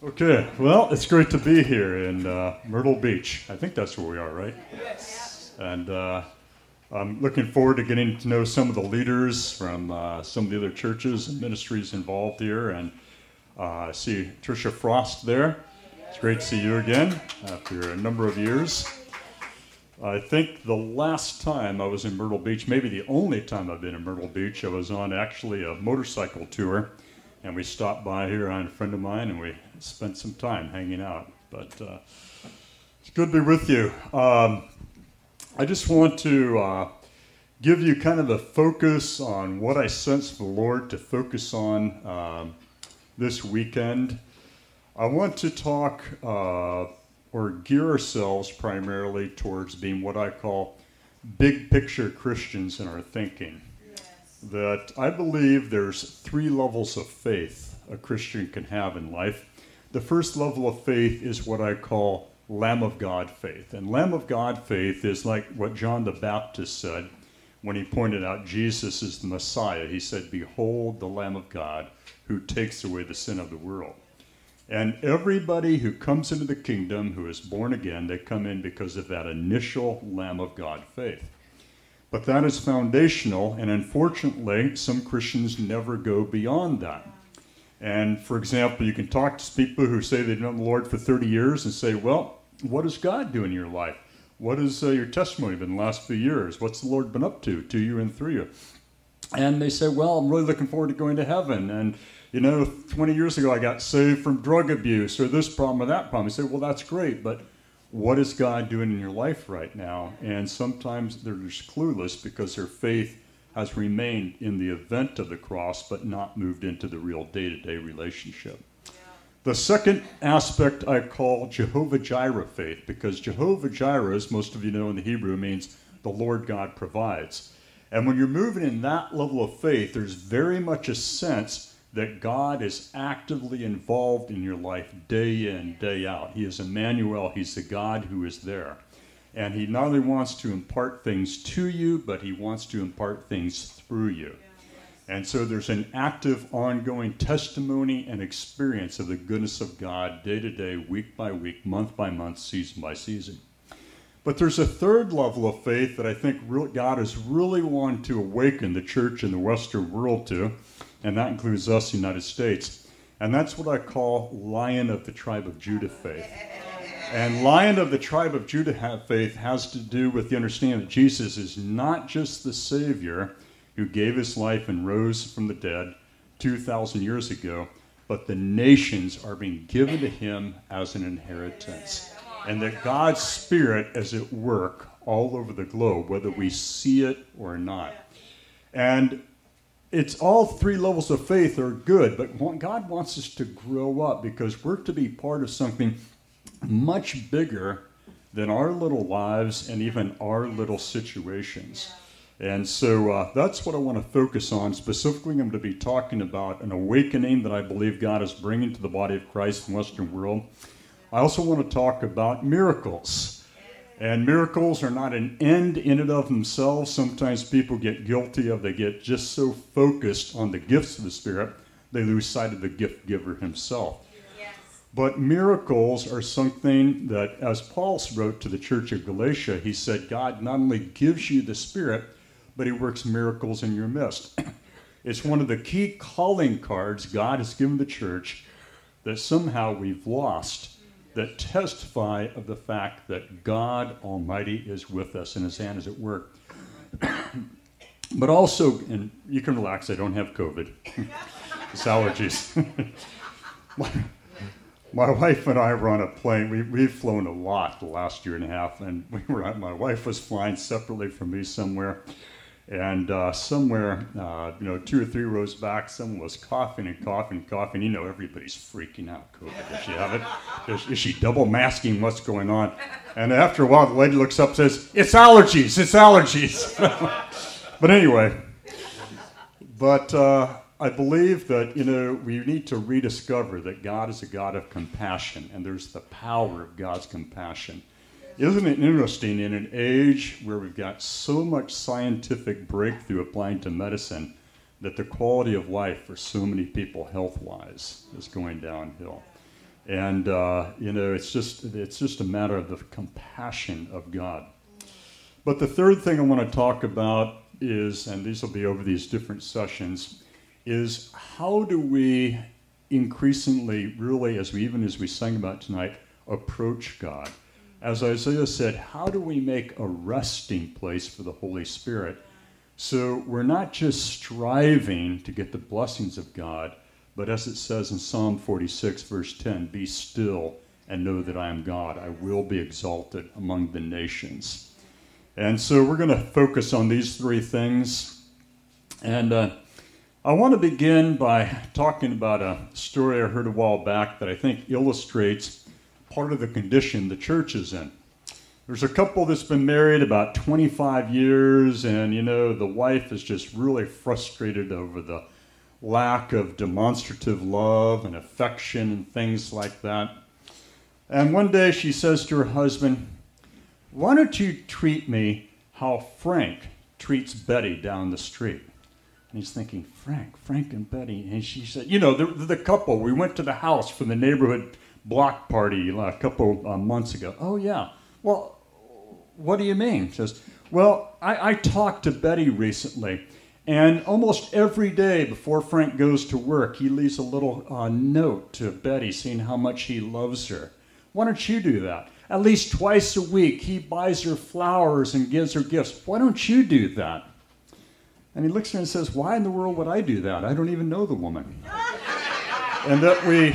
Okay, well, it's great to be here in uh, Myrtle Beach. I think that's where we are, right? Yes. And uh, I'm looking forward to getting to know some of the leaders from uh, some of the other churches and ministries involved here. And uh, I see Tricia Frost there. It's great to see you again after a number of years. I think the last time I was in Myrtle Beach, maybe the only time I've been in Myrtle Beach, I was on actually a motorcycle tour. And we stopped by here on a friend of mine and we spent some time hanging out. But uh, it's good to be with you. Um, I just want to uh, give you kind of a focus on what I sense the Lord to focus on um, this weekend. I want to talk uh, or gear ourselves primarily towards being what I call big picture Christians in our thinking. That I believe there's three levels of faith a Christian can have in life. The first level of faith is what I call Lamb of God faith. And Lamb of God faith is like what John the Baptist said when he pointed out Jesus is the Messiah. He said, Behold the Lamb of God who takes away the sin of the world. And everybody who comes into the kingdom who is born again, they come in because of that initial Lamb of God faith. But that is foundational, and unfortunately, some Christians never go beyond that. And for example, you can talk to people who say they've known the Lord for 30 years and say, Well, what does God do in your life? What has uh, your testimony been the last few years? What's the Lord been up to, to you and through you? And they say, Well, I'm really looking forward to going to heaven. And, you know, 20 years ago I got saved from drug abuse or this problem or that problem. You say, Well, that's great, but what is God doing in your life right now? And sometimes they're just clueless because their faith has remained in the event of the cross but not moved into the real day to day relationship. The second aspect I call Jehovah Jireh faith because Jehovah Jireh, as most of you know in the Hebrew, means the Lord God provides. And when you're moving in that level of faith, there's very much a sense that God is actively involved in your life day in, day out. He is Emmanuel, He's the God who is there. And He not only wants to impart things to you, but He wants to impart things through you. And so there's an active, ongoing testimony and experience of the goodness of God day to day, week by week, month by month, season by season. But there's a third level of faith that I think God is really wanting to awaken the church in the Western world to, and that includes us, the United States. And that's what I call Lion of the Tribe of Judah faith. And Lion of the Tribe of Judah faith has to do with the understanding that Jesus is not just the Savior who gave his life and rose from the dead 2,000 years ago, but the nations are being given to him as an inheritance. And that God's Spirit is at work all over the globe, whether we see it or not. And it's all three levels of faith are good, but God wants us to grow up because we're to be part of something much bigger than our little lives and even our little situations. And so uh, that's what I want to focus on. Specifically, I'm going to be talking about an awakening that I believe God is bringing to the body of Christ in the Western world. I also want to talk about miracles. And miracles are not an end in and of themselves. Sometimes people get guilty of they get just so focused on the gifts of the Spirit, they lose sight of the gift giver himself. Yes. But miracles are something that, as Paul wrote to the church of Galatia, he said, God not only gives you the Spirit, but he works miracles in your midst. it's one of the key calling cards God has given the church that somehow we've lost that testify of the fact that God Almighty is with us and his hand is at work. but also, and you can relax, I don't have COVID. it's allergies. my, my wife and I were on a plane. We, we've flown a lot the last year and a half, and we were, my wife was flying separately from me somewhere and uh, somewhere, uh, you know, two or three rows back, someone was coughing and coughing and coughing. You know, everybody's freaking out. COVID, does she have it? Is, is she double masking what's going on? And after a while, the lady looks up and says, It's allergies, it's allergies. but anyway, but uh, I believe that, you know, we need to rediscover that God is a God of compassion, and there's the power of God's compassion. Isn't it interesting in an age where we've got so much scientific breakthrough applying to medicine that the quality of life for so many people health wise is going downhill? And uh, you know, it's just it's just a matter of the compassion of God. But the third thing I want to talk about is, and these will be over these different sessions, is how do we increasingly, really, as we even as we sang about tonight, approach God? As Isaiah said, how do we make a resting place for the Holy Spirit? So we're not just striving to get the blessings of God, but as it says in Psalm 46, verse 10, be still and know that I am God. I will be exalted among the nations. And so we're going to focus on these three things. And uh, I want to begin by talking about a story I heard a while back that I think illustrates part of the condition the church is in. There's a couple that's been married about 25 years, and you know, the wife is just really frustrated over the lack of demonstrative love and affection and things like that. And one day she says to her husband, Why don't you treat me how Frank treats Betty down the street? And he's thinking, Frank, Frank and Betty. And she said, You know, the, the couple, we went to the house from the neighborhood block party a couple uh, months ago. Oh, yeah. Well, what do you mean? Says, Well, I, I talked to Betty recently and almost every day before Frank goes to work, he leaves a little uh, note to Betty saying how much he loves her. Why don't you do that? At least twice a week, he buys her flowers and gives her gifts. Why don't you do that? And he looks at her and says, Why in the world would I do that? I don't even know the woman. and that we,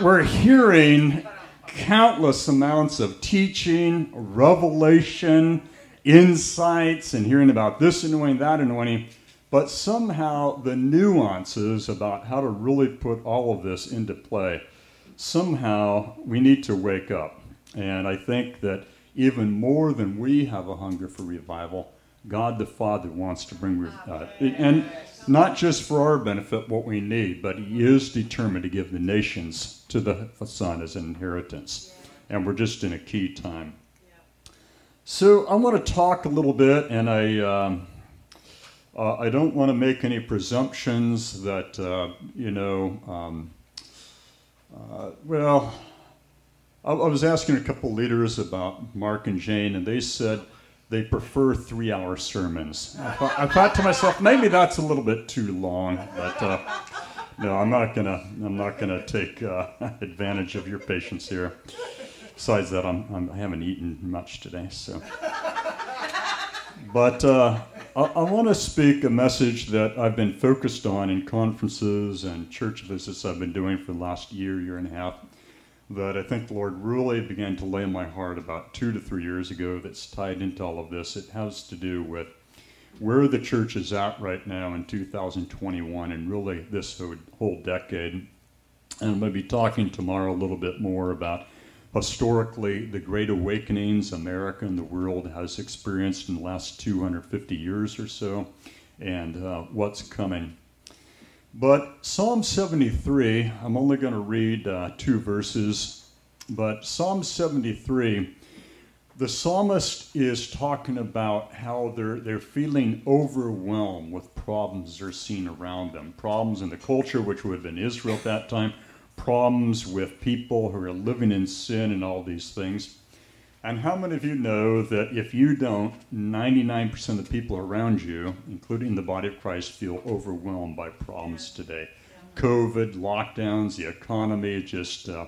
we're hearing countless amounts of teaching, revelation, insights and hearing about this anointing, that anointing, but somehow the nuances about how to really put all of this into play, somehow we need to wake up. And I think that even more than we have a hunger for revival, God the Father wants to bring, uh, and not just for our benefit, what we need, but He is determined to give the nations to the Son as an inheritance. And we're just in a key time. So I want to talk a little bit, and I um, uh, I don't want to make any presumptions that uh, you know. Um, uh, well, I, I, was asking a couple leaders about Mark and Jane, and they said they prefer three-hour sermons. I thought, I thought, to myself, maybe that's a little bit too long, but. Uh, no, I'm not gonna. I'm not gonna take uh, advantage of your patience here. Besides that, I'm, I'm, I have not eaten much today, so. but uh, I, I want to speak a message that I've been focused on in conferences and church visits I've been doing for the last year, year and a half. That I think the Lord really began to lay in my heart about two to three years ago. That's tied into all of this. It has to do with where the church is at right now in 2021 and really this whole decade. And I'm going to be talking tomorrow a little bit more about historically the great awakenings America and the world has experienced in the last 250 years or so, and uh, what's coming. But Psalm 73, I'm only going to read uh, two verses, but Psalm 73, the psalmist is talking about how they're, they're feeling overwhelmed with problems they're seeing around them. Problems in the culture, which would have been Israel at that time, problems with people who are living in sin and all these things. And how many of you know that if you don't, 99% of the people around you, including the body of Christ, feel overwhelmed by problems today? COVID, lockdowns, the economy, just uh,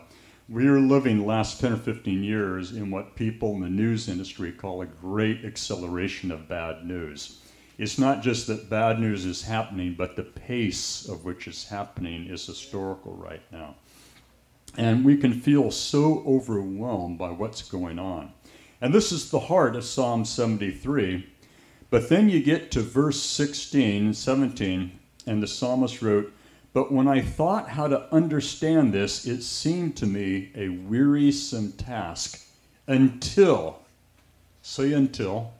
we are living the last 10 or 15 years in what people in the news industry call a great acceleration of bad news. It's not just that bad news is happening, but the pace of which it's happening is historical right now. And we can feel so overwhelmed by what's going on. And this is the heart of Psalm 73. But then you get to verse 16 and 17, and the psalmist wrote, But when I thought how to understand this, it seemed to me a wearisome task until, say until,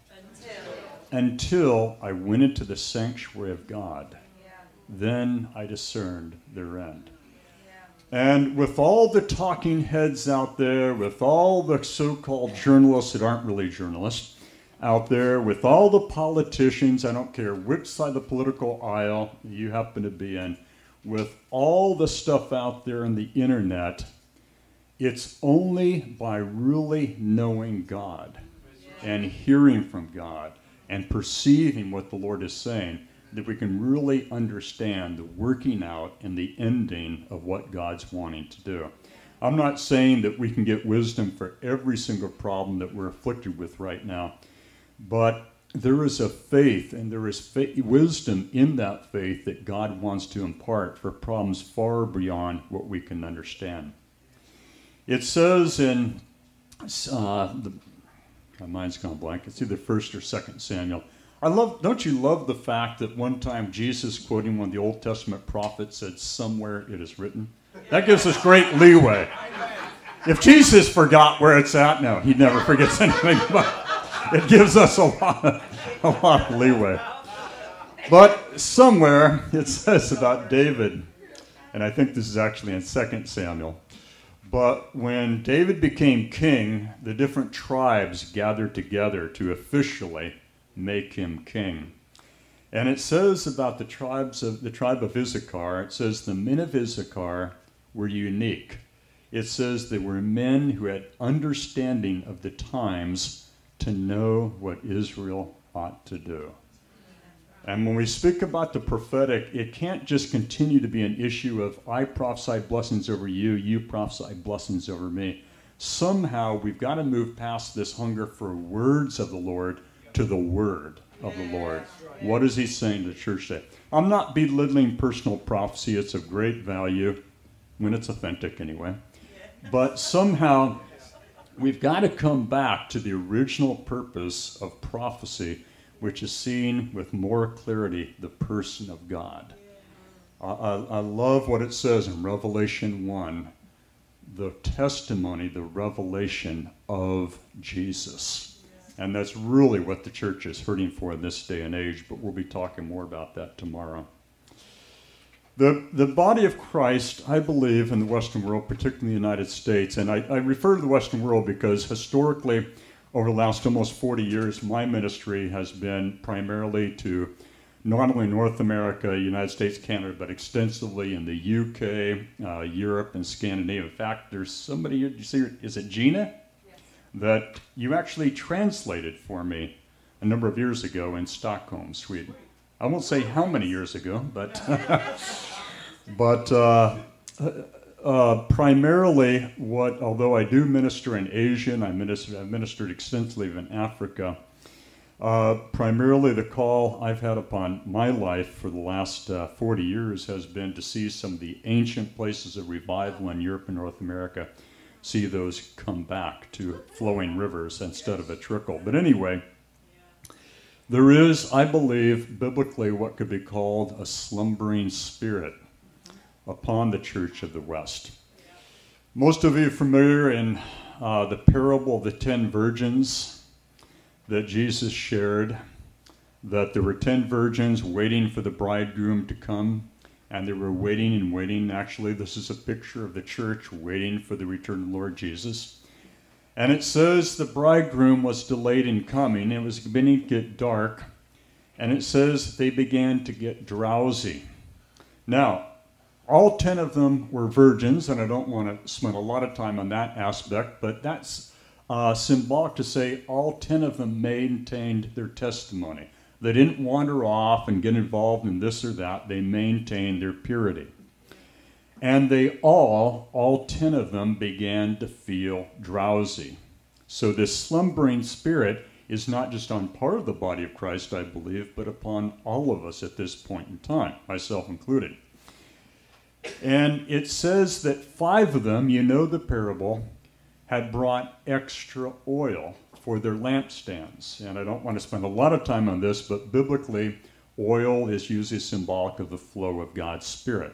until I went into the sanctuary of God. Yeah. Then I discerned their end. And with all the talking heads out there, with all the so called journalists that aren't really journalists out there, with all the politicians, I don't care which side of the political aisle you happen to be in, with all the stuff out there on the internet, it's only by really knowing God and hearing from God and perceiving what the Lord is saying that we can really understand the working out and the ending of what God's wanting to do. I'm not saying that we can get wisdom for every single problem that we're afflicted with right now, but there is a faith and there is wisdom in that faith that God wants to impart for problems far beyond what we can understand. It says in uh, the, my mind's gone blank. It's either first or second Samuel. I love. Don't you love the fact that one time Jesus, quoting one of the Old Testament prophets, said, "Somewhere it is written." That gives us great leeway. If Jesus forgot where it's at, no, he never forgets anything. But it gives us a lot, of, a lot of leeway. But somewhere it says about David, and I think this is actually in 2 Samuel. But when David became king, the different tribes gathered together to officially make him king. And it says about the tribes of the tribe of Issachar, it says the men of Issachar were unique. It says they were men who had understanding of the times to know what Israel ought to do. And when we speak about the prophetic, it can't just continue to be an issue of I prophesy blessings over you, you prophesy blessings over me. Somehow we've got to move past this hunger for words of the Lord to the word of the Lord. What is he saying to church today? I'm not belittling personal prophecy, it's of great value when it's authentic anyway. But somehow we've got to come back to the original purpose of prophecy, which is seeing with more clarity the person of God. I, I, I love what it says in Revelation 1 the testimony, the revelation of Jesus. And that's really what the church is hurting for in this day and age, but we'll be talking more about that tomorrow. The, the body of Christ, I believe, in the Western world, particularly the United States, and I, I refer to the Western world because historically, over the last almost 40 years, my ministry has been primarily to not only North America, United States, Canada, but extensively in the UK, uh, Europe, and Scandinavia. In fact, there's somebody, here you see, is it Gina? That you actually translated for me a number of years ago in Stockholm, Sweden. I won't say how many years ago, but but uh, uh, primarily what, although I do minister in Asia and I minister, I've ministered extensively in Africa, uh, primarily the call I've had upon my life for the last uh, 40 years has been to see some of the ancient places of revival in Europe and North America, see those come back to flowing rivers instead of a trickle. But anyway, there is, I believe, biblically what could be called a slumbering spirit upon the church of the West. Most of you are familiar in uh, the parable of the ten virgins that Jesus shared, that there were ten virgins waiting for the bridegroom to come, and they were waiting and waiting. Actually, this is a picture of the church waiting for the return of Lord Jesus. And it says the bridegroom was delayed in coming. It was beginning to get dark. And it says they began to get drowsy. Now, all 10 of them were virgins, and I don't want to spend a lot of time on that aspect, but that's uh, symbolic to say all 10 of them maintained their testimony. They didn't wander off and get involved in this or that, they maintained their purity. And they all, all ten of them, began to feel drowsy. So this slumbering spirit is not just on part of the body of Christ, I believe, but upon all of us at this point in time, myself included. And it says that five of them, you know the parable, had brought extra oil for their lampstands. And I don't want to spend a lot of time on this, but biblically, oil is usually symbolic of the flow of God's Spirit.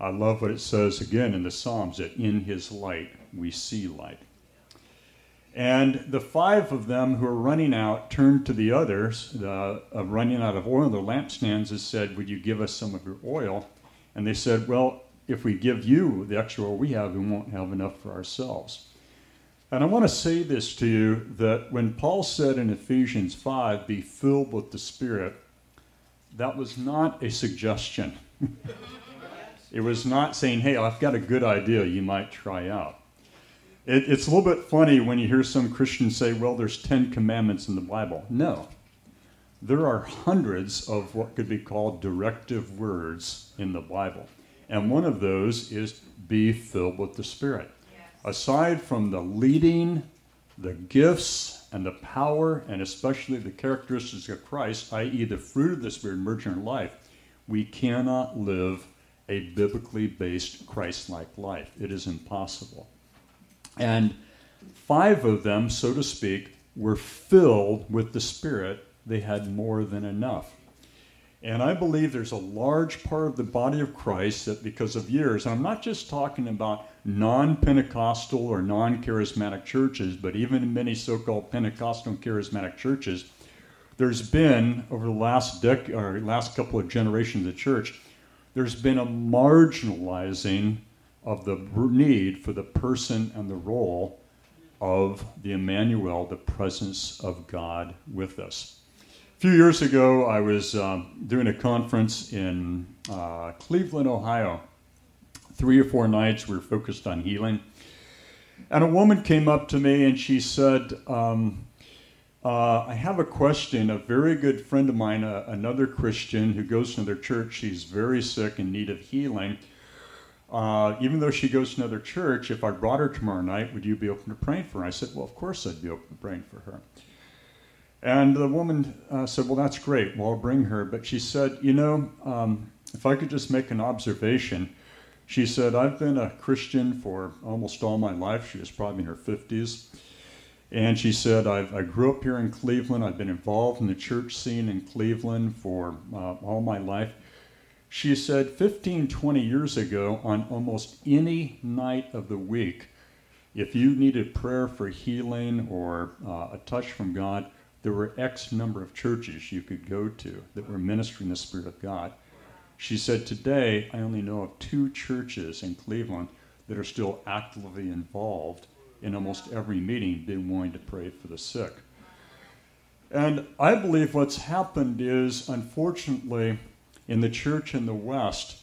I love what it says again in the Psalms that in his light we see light. And the five of them who are running out turned to the others, uh, of running out of oil, their lampstands, and said, Would you give us some of your oil? And they said, Well, if we give you the extra oil we have, we won't have enough for ourselves. And I want to say this to you that when Paul said in Ephesians 5, Be filled with the Spirit, that was not a suggestion. It was not saying, hey, I've got a good idea you might try out. It, it's a little bit funny when you hear some Christians say, well, there's 10 commandments in the Bible. No. There are hundreds of what could be called directive words in the Bible. And one of those is be filled with the Spirit. Aside from the leading, the gifts, and the power, and especially the characteristics of Christ, i.e., the fruit of the Spirit emerging in life, we cannot live a biblically based Christ like life. It is impossible. And five of them, so to speak, were filled with the Spirit. They had more than enough. And I believe there's a large part of the body of Christ that, because of years, and I'm not just talking about non Pentecostal or non charismatic churches, but even in many so called Pentecostal and charismatic churches, there's been, over the last, dec- or last couple of generations of the church, there's been a marginalizing of the need for the person and the role of the Emmanuel, the presence of God with us. A few years ago, I was um, doing a conference in uh, Cleveland, Ohio. Three or four nights, we were focused on healing. And a woman came up to me and she said, um, uh, I have a question. A very good friend of mine, uh, another Christian who goes to another church, she's very sick in need of healing. Uh, even though she goes to another church, if I brought her tomorrow night, would you be open to praying for her? I said, Well, of course I'd be open to praying for her. And the woman uh, said, Well, that's great. Well, I'll bring her. But she said, You know, um, if I could just make an observation, she said, I've been a Christian for almost all my life. She was probably in her 50s. And she said, i grew up here in Cleveland. I've been involved in the church scene in Cleveland for uh, all my life. She said, 15, 20 years ago, on almost any night of the week, if you needed prayer for healing or uh, a touch from God, there were X number of churches you could go to that were ministering the Spirit of God. She said, Today, I only know of two churches in Cleveland that are still actively involved in almost every meeting being willing to pray for the sick. And I believe what's happened is, unfortunately, in the church in the West,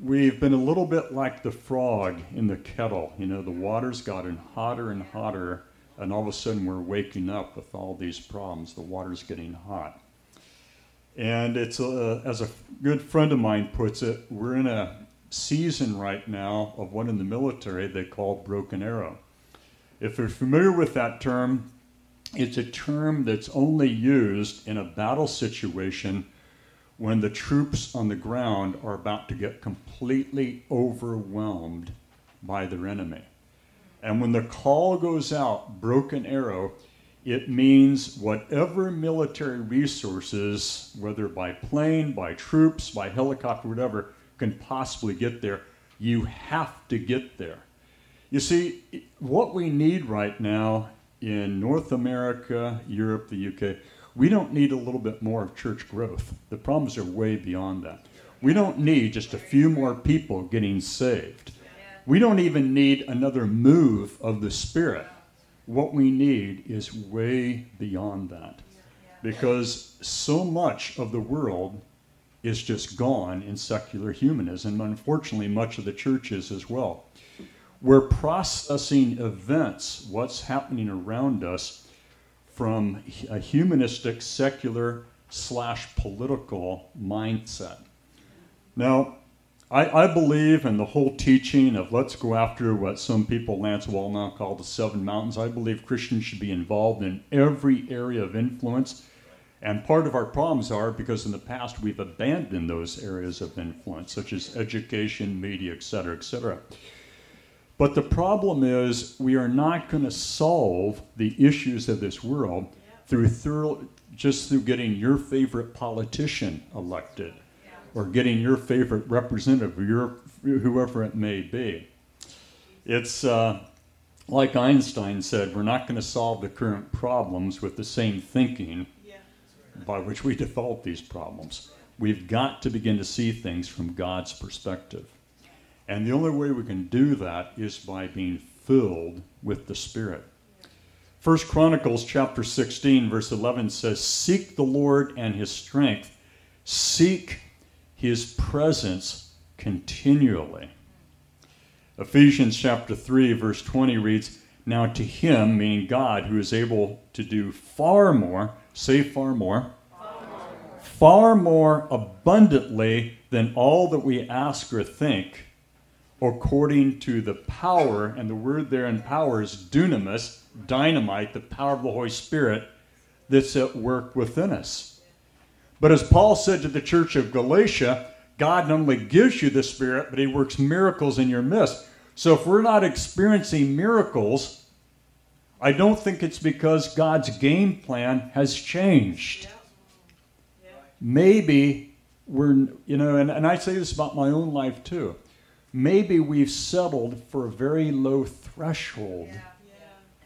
we've been a little bit like the frog in the kettle. You know, the water's gotten hotter and hotter, and all of a sudden we're waking up with all these problems. The water's getting hot. And it's a, as a good friend of mine puts it, we're in a season right now of what in the military they call broken arrow. If you're familiar with that term, it's a term that's only used in a battle situation when the troops on the ground are about to get completely overwhelmed by their enemy. And when the call goes out, broken arrow, it means whatever military resources, whether by plane, by troops, by helicopter, whatever, can possibly get there. You have to get there. You see, what we need right now in North America, Europe, the UK, we don't need a little bit more of church growth. The problems are way beyond that. We don't need just a few more people getting saved. We don't even need another move of the Spirit. What we need is way beyond that. Because so much of the world is just gone in secular humanism. Unfortunately, much of the church is as well. We're processing events, what's happening around us, from a humanistic, secular, slash political mindset. Now, I, I, believe in the whole teaching of let's go after what some people, Lance Wallnau, call the seven mountains. I believe Christians should be involved in every area of influence and part of our problems are because in the past we've abandoned those areas of influence, such as education, media, et cetera, et cetera. But the problem is we are not going to solve the issues of this world through thorough, just through getting your favorite politician elected or getting your favorite representative, or your, whoever it may be. It's uh, like Einstein said, we're not going to solve the current problems with the same thinking by which we develop these problems. We've got to begin to see things from God's perspective. And the only way we can do that is by being filled with the Spirit. First Chronicles chapter 16 verse 11 says, "Seek the Lord and his strength. Seek his presence continually. Ephesians chapter 3, verse 20 reads, Now to him, meaning God, who is able to do far more, say far more, far more, far more abundantly than all that we ask or think, according to the power, and the word there in power is dunamis, dynamite, the power of the Holy Spirit that's at work within us. But as Paul said to the church of Galatia, God not only gives you the Spirit, but He works miracles in your midst. So if we're not experiencing miracles, I don't think it's because God's game plan has changed. Maybe we're, you know, and, and I say this about my own life too. Maybe we've settled for a very low threshold. Yeah.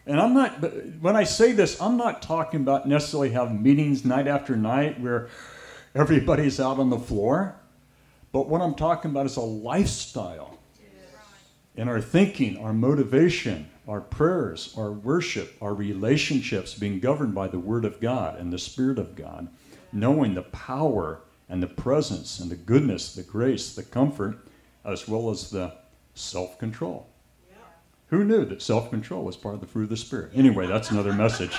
And I'm not, when I say this, I'm not talking about necessarily having meetings night after night where everybody's out on the floor. But what I'm talking about is a lifestyle in our thinking, our motivation, our prayers, our worship, our relationships being governed by the Word of God and the Spirit of God, knowing the power and the presence and the goodness, the grace, the comfort, as well as the self control. Who knew that self control was part of the fruit of the Spirit? Anyway, that's another message.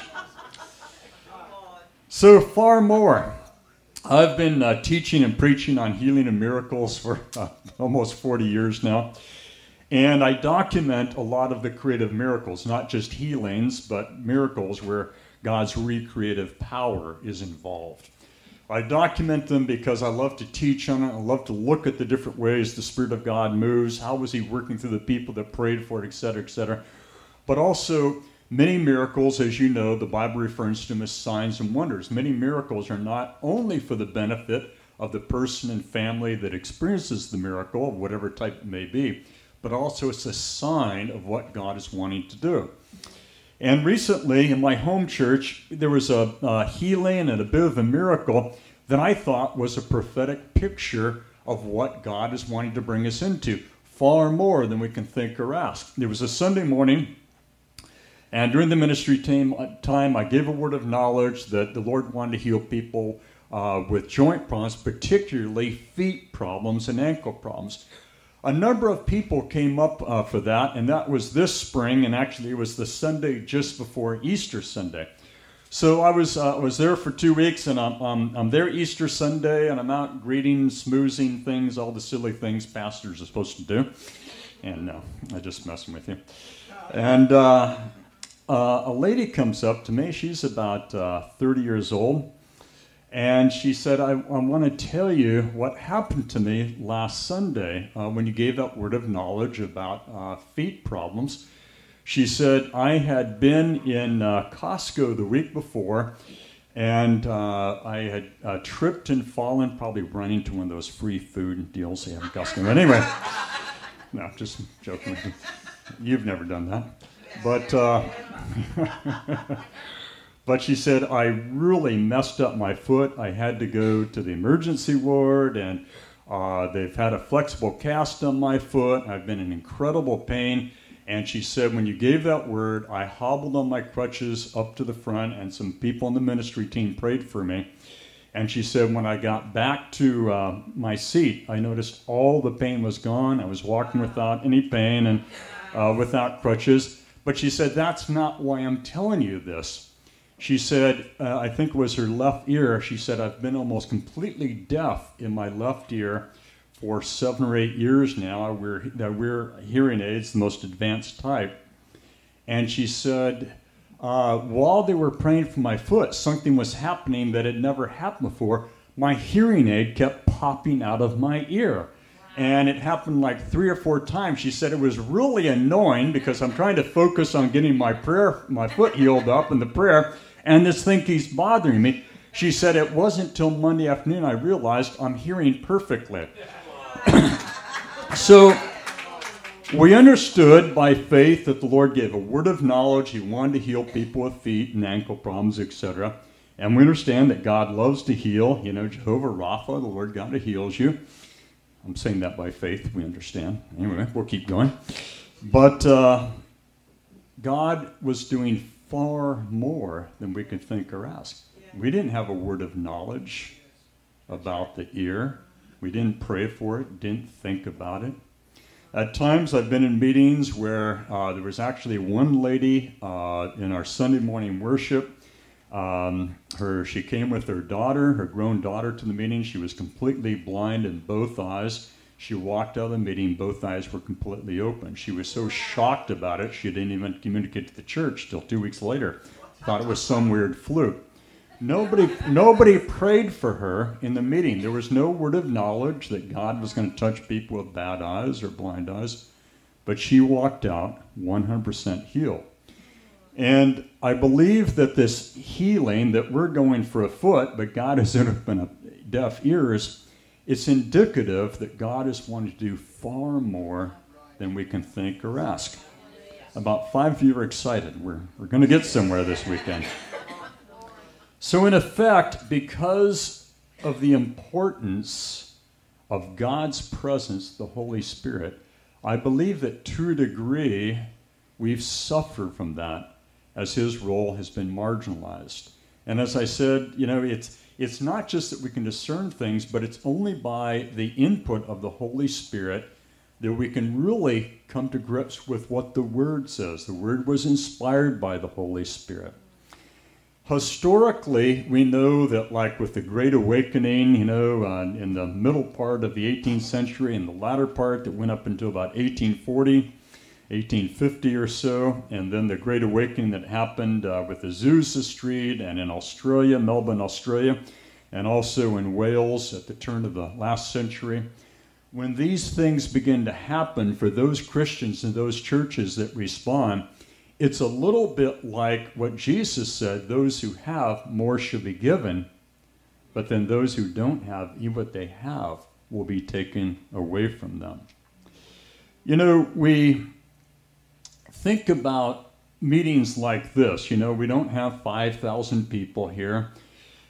So far more. I've been uh, teaching and preaching on healing and miracles for uh, almost 40 years now. And I document a lot of the creative miracles, not just healings, but miracles where God's recreative power is involved. I document them because I love to teach on it. I love to look at the different ways the Spirit of God moves. How was He working through the people that prayed for it, et cetera, et cetera. But also, many miracles, as you know, the Bible refers to them as signs and wonders. Many miracles are not only for the benefit of the person and family that experiences the miracle, whatever type it may be, but also it's a sign of what God is wanting to do. And recently in my home church, there was a, a, healing and a bit of a miracle that I thought was a prophetic picture of what God is wanting to bring us into, far more than we can think or ask. There was a Sunday morning, and during the ministry time, I gave a word of knowledge that the Lord wanted to heal people uh, with joint problems, particularly feet problems and ankle problems a number of people came up uh, for that, and that was this spring, and actually it was the Sunday just before Easter Sunday. So I was uh, was there for two weeks, and I'm, I'm, I'm there Easter Sunday, and I'm out greeting, smoozing things, all the silly things pastors are supposed to do. And no, I'm just messing with you. And uh, uh a lady comes up to me. She's about uh, 30 years old, and she said, I, I want to tell you what happened to me last Sunday uh, when you gave that word of knowledge about uh, feet problems. She said, I had been in uh, Costco the week before, and uh, I had uh, tripped and fallen, probably running to one of those free food deals they have in Costco. But anyway, no, just joking. You've never done that. But. But she said, I really messed up my foot. I had to go to the emergency ward, and uh, they've had a flexible cast on my foot. I've been in incredible pain. And she said, when you gave that word, I hobbled on my crutches up to the front, and some people on the ministry team prayed for me. And she said, when I got back to uh, my seat, I noticed all the pain was gone. I was walking without any pain and uh, without crutches. But she said, that's not why I'm telling you this. She said, uh, I think it was her left ear. She said, I've been almost completely deaf in my left ear for seven or eight years now. I wear hearing aids, the most advanced type. And she said, uh, while they were praying for my foot, something was happening that had never happened before. My hearing aid kept popping out of my ear. And it happened like three or four times. She said it was really annoying because I'm trying to focus on getting my prayer, my foot healed up in the prayer, and this thing keeps bothering me. She said, It wasn't till Monday afternoon I realized I'm hearing perfectly. so we understood by faith that the Lord gave a word of knowledge. He wanted to heal people with feet and ankle problems, etc. And we understand that God loves to heal. You know, Jehovah Rapha, the Lord God heals you. I'm saying that by faith, we understand. Anyway, we'll keep going. But uh, God was doing far more than we could think or ask. We didn't have a word of knowledge about the ear. We didn't pray for it, didn't think about it. At times, I've been in meetings where uh, there was actually one lady uh, in our Sunday morning worship. Um, her, she came with her daughter, her grown daughter, to the meeting. She was completely blind in both eyes. She walked out of the meeting, both eyes were completely open. She was so shocked about it, she didn't even communicate to the church till two weeks later. Thought it was some weird fluke. Nobody, nobody prayed for her in the meeting. There was no word of knowledge that God was going to touch people with bad eyes or blind eyes. But she walked out 100% healed. And I believe that this healing that we're going for a foot, but God has opened deaf ears, it's indicative that God is wanting to do far more than we can think or ask. About five of you are excited. We're, we're going to get somewhere this weekend. So, in effect, because of the importance of God's presence, the Holy Spirit, I believe that to a degree we've suffered from that as his role has been marginalized. And as I said, you know, it's it's not just that we can discern things, but it's only by the input of the Holy Spirit that we can really come to grips with what the Word says. The Word was inspired by the Holy Spirit historically, we know that, like with the Great Awakening, you know, uh, in the middle part of the 18th century and the latter part that went up until about 1840, 1850 or so, and then the Great Awakening that happened uh, with the Azusa Street and in Australia, Melbourne, Australia, and also in Wales at the turn of the last century. When these things begin to happen for those Christians and those churches that respond, it's a little bit like what Jesus said those who have, more shall be given, but then those who don't have, even what they have, will be taken away from them. You know, we think about meetings like this. You know, we don't have 5,000 people here.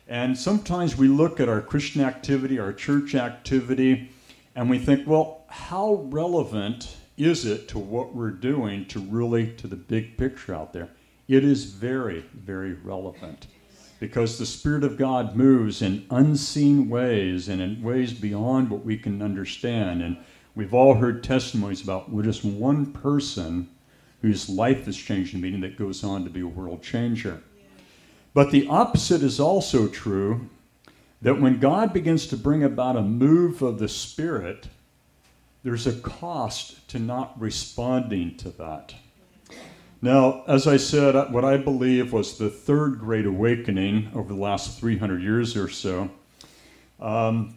And sometimes we look at our Christian activity, our church activity, and we think, well, how relevant is it to what we're doing to really to the big picture out there? It is very, very relevant because the Spirit of God moves in unseen ways and in ways beyond what we can understand. And we've all heard testimonies about just one person whose life is changed in meeting that goes on to be a world changer. But the opposite is also true that when God begins to bring about a move of the Spirit, there's a cost to not responding to that. Now, as I said, what I believe was the third great awakening over the last 300 years or so. Um,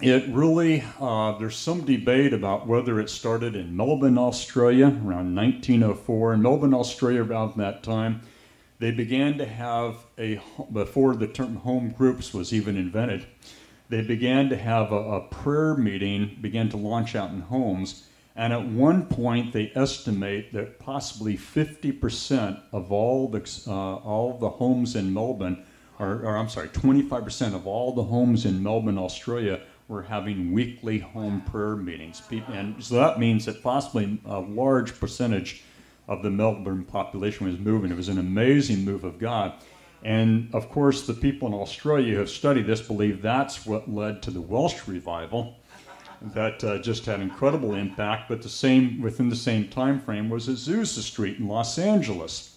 it really, uh, there's some debate about whether it started in Melbourne, Australia around 1904. In Melbourne, Australia, around that time, they began to have a, before the term home groups was even invented, they began to have a, a prayer meeting, began to launch out in homes. And at one point, they estimate that possibly 50% of all the, uh, all the homes in Melbourne, or, or I'm sorry, 25% of all the homes in Melbourne, Australia, were having weekly home prayer meetings. And so that means that possibly a large percentage of the Melbourne population was moving. It was an amazing move of God. And of course, the people in Australia who have studied this believe that's what led to the Welsh revival that uh, just had incredible impact. But the same within the same time frame was Azusa Street in Los Angeles.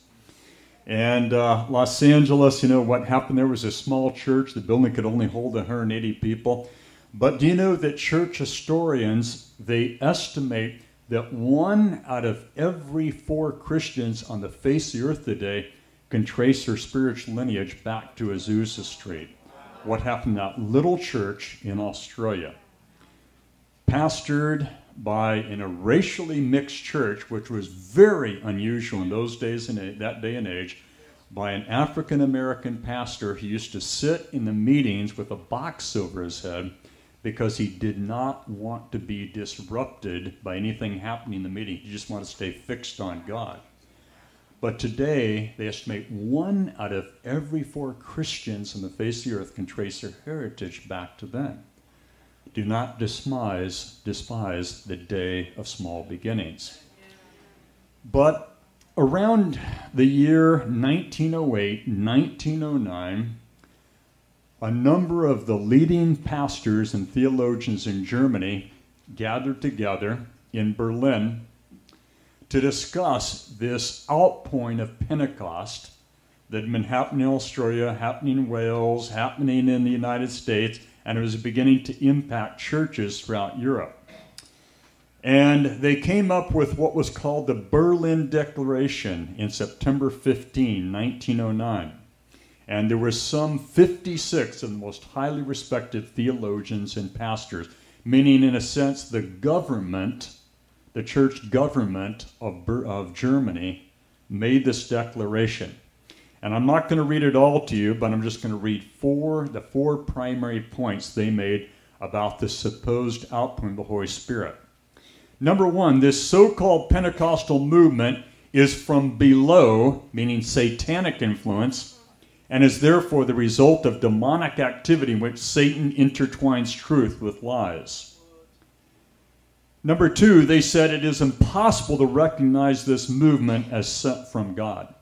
And uh, Los Angeles, you know, what happened there was a small church. The building could only hold 180 people. But do you know that church historians they estimate that one out of every four Christians on the face of the earth today can trace their spiritual lineage back to Azusa Street. What happened in that little church in Australia, pastored by in a racially mixed church, which was very unusual in those days and that day and age, by an African American pastor who used to sit in the meetings with a box over his head because he did not want to be disrupted by anything happening in the meeting. He just wanted to stay fixed on God. But today, they estimate one out of every four Christians on the face of the earth can trace their heritage back to them. Do not despise, despise the day of small beginnings. But around the year 1908, 1909, a number of the leading pastors and theologians in Germany gathered together in Berlin to discuss this outpouring of Pentecost that had been happening in Australia, happening in Wales, happening in the United States, and it was beginning to impact churches throughout Europe. And they came up with what was called the Berlin Declaration in September 15, 1909. And there were some 56 of the most highly respected theologians and pastors, meaning, in a sense, the government, the church government of, of Germany, made this declaration. And I'm not going to read it all to you, but I'm just going to read four, the four primary points they made about the supposed outpouring of the Holy Spirit. Number one, this so called Pentecostal movement is from below, meaning satanic influence, and is therefore the result of demonic activity in which Satan intertwines truth with lies. Number two, they said it is impossible to recognize this movement as sent from God.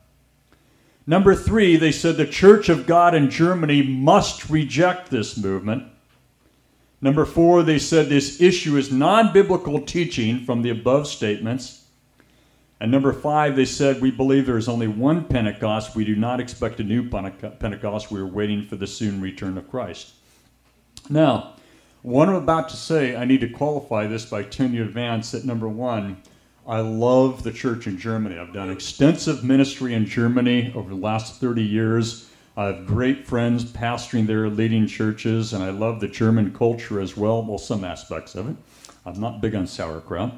Number three, they said the Church of God in Germany must reject this movement. Number four, they said this issue is non biblical teaching from the above statements. And number five, they said we believe there is only one Pentecost. We do not expect a new Pentecost. We are waiting for the soon return of Christ. Now, what I'm about to say, I need to qualify this by telling you in advance that number one, I love the church in Germany. I've done extensive ministry in Germany over the last 30 years. I have great friends pastoring there, leading churches, and I love the German culture as well. Well, some aspects of it. I'm not big on sauerkraut.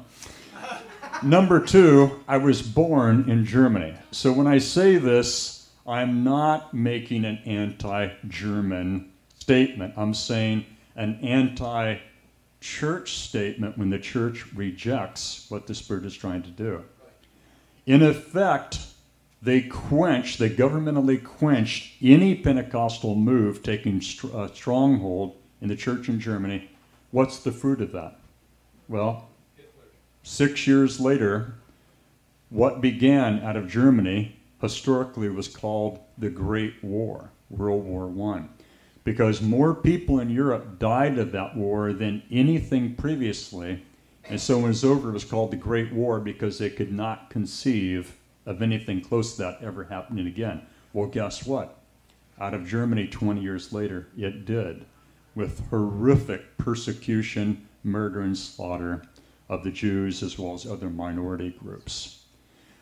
Number two, I was born in Germany. So when I say this, I'm not making an anti German statement. I'm saying an anti church statement when the church rejects what the Spirit is trying to do. In effect, they quenched, they governmentally quenched any Pentecostal move taking a uh, stronghold in the church in Germany. What's the fruit of that? Well, six years later, what began out of Germany historically was called the Great War, World War I because more people in Europe died of that war than anything previously. And so when it was over, it was called the Great War because they could not conceive of anything close to that ever happening again. Well, guess what? Out of Germany 20 years later, it did, with horrific persecution, murder, and slaughter of the Jews as well as other minority groups.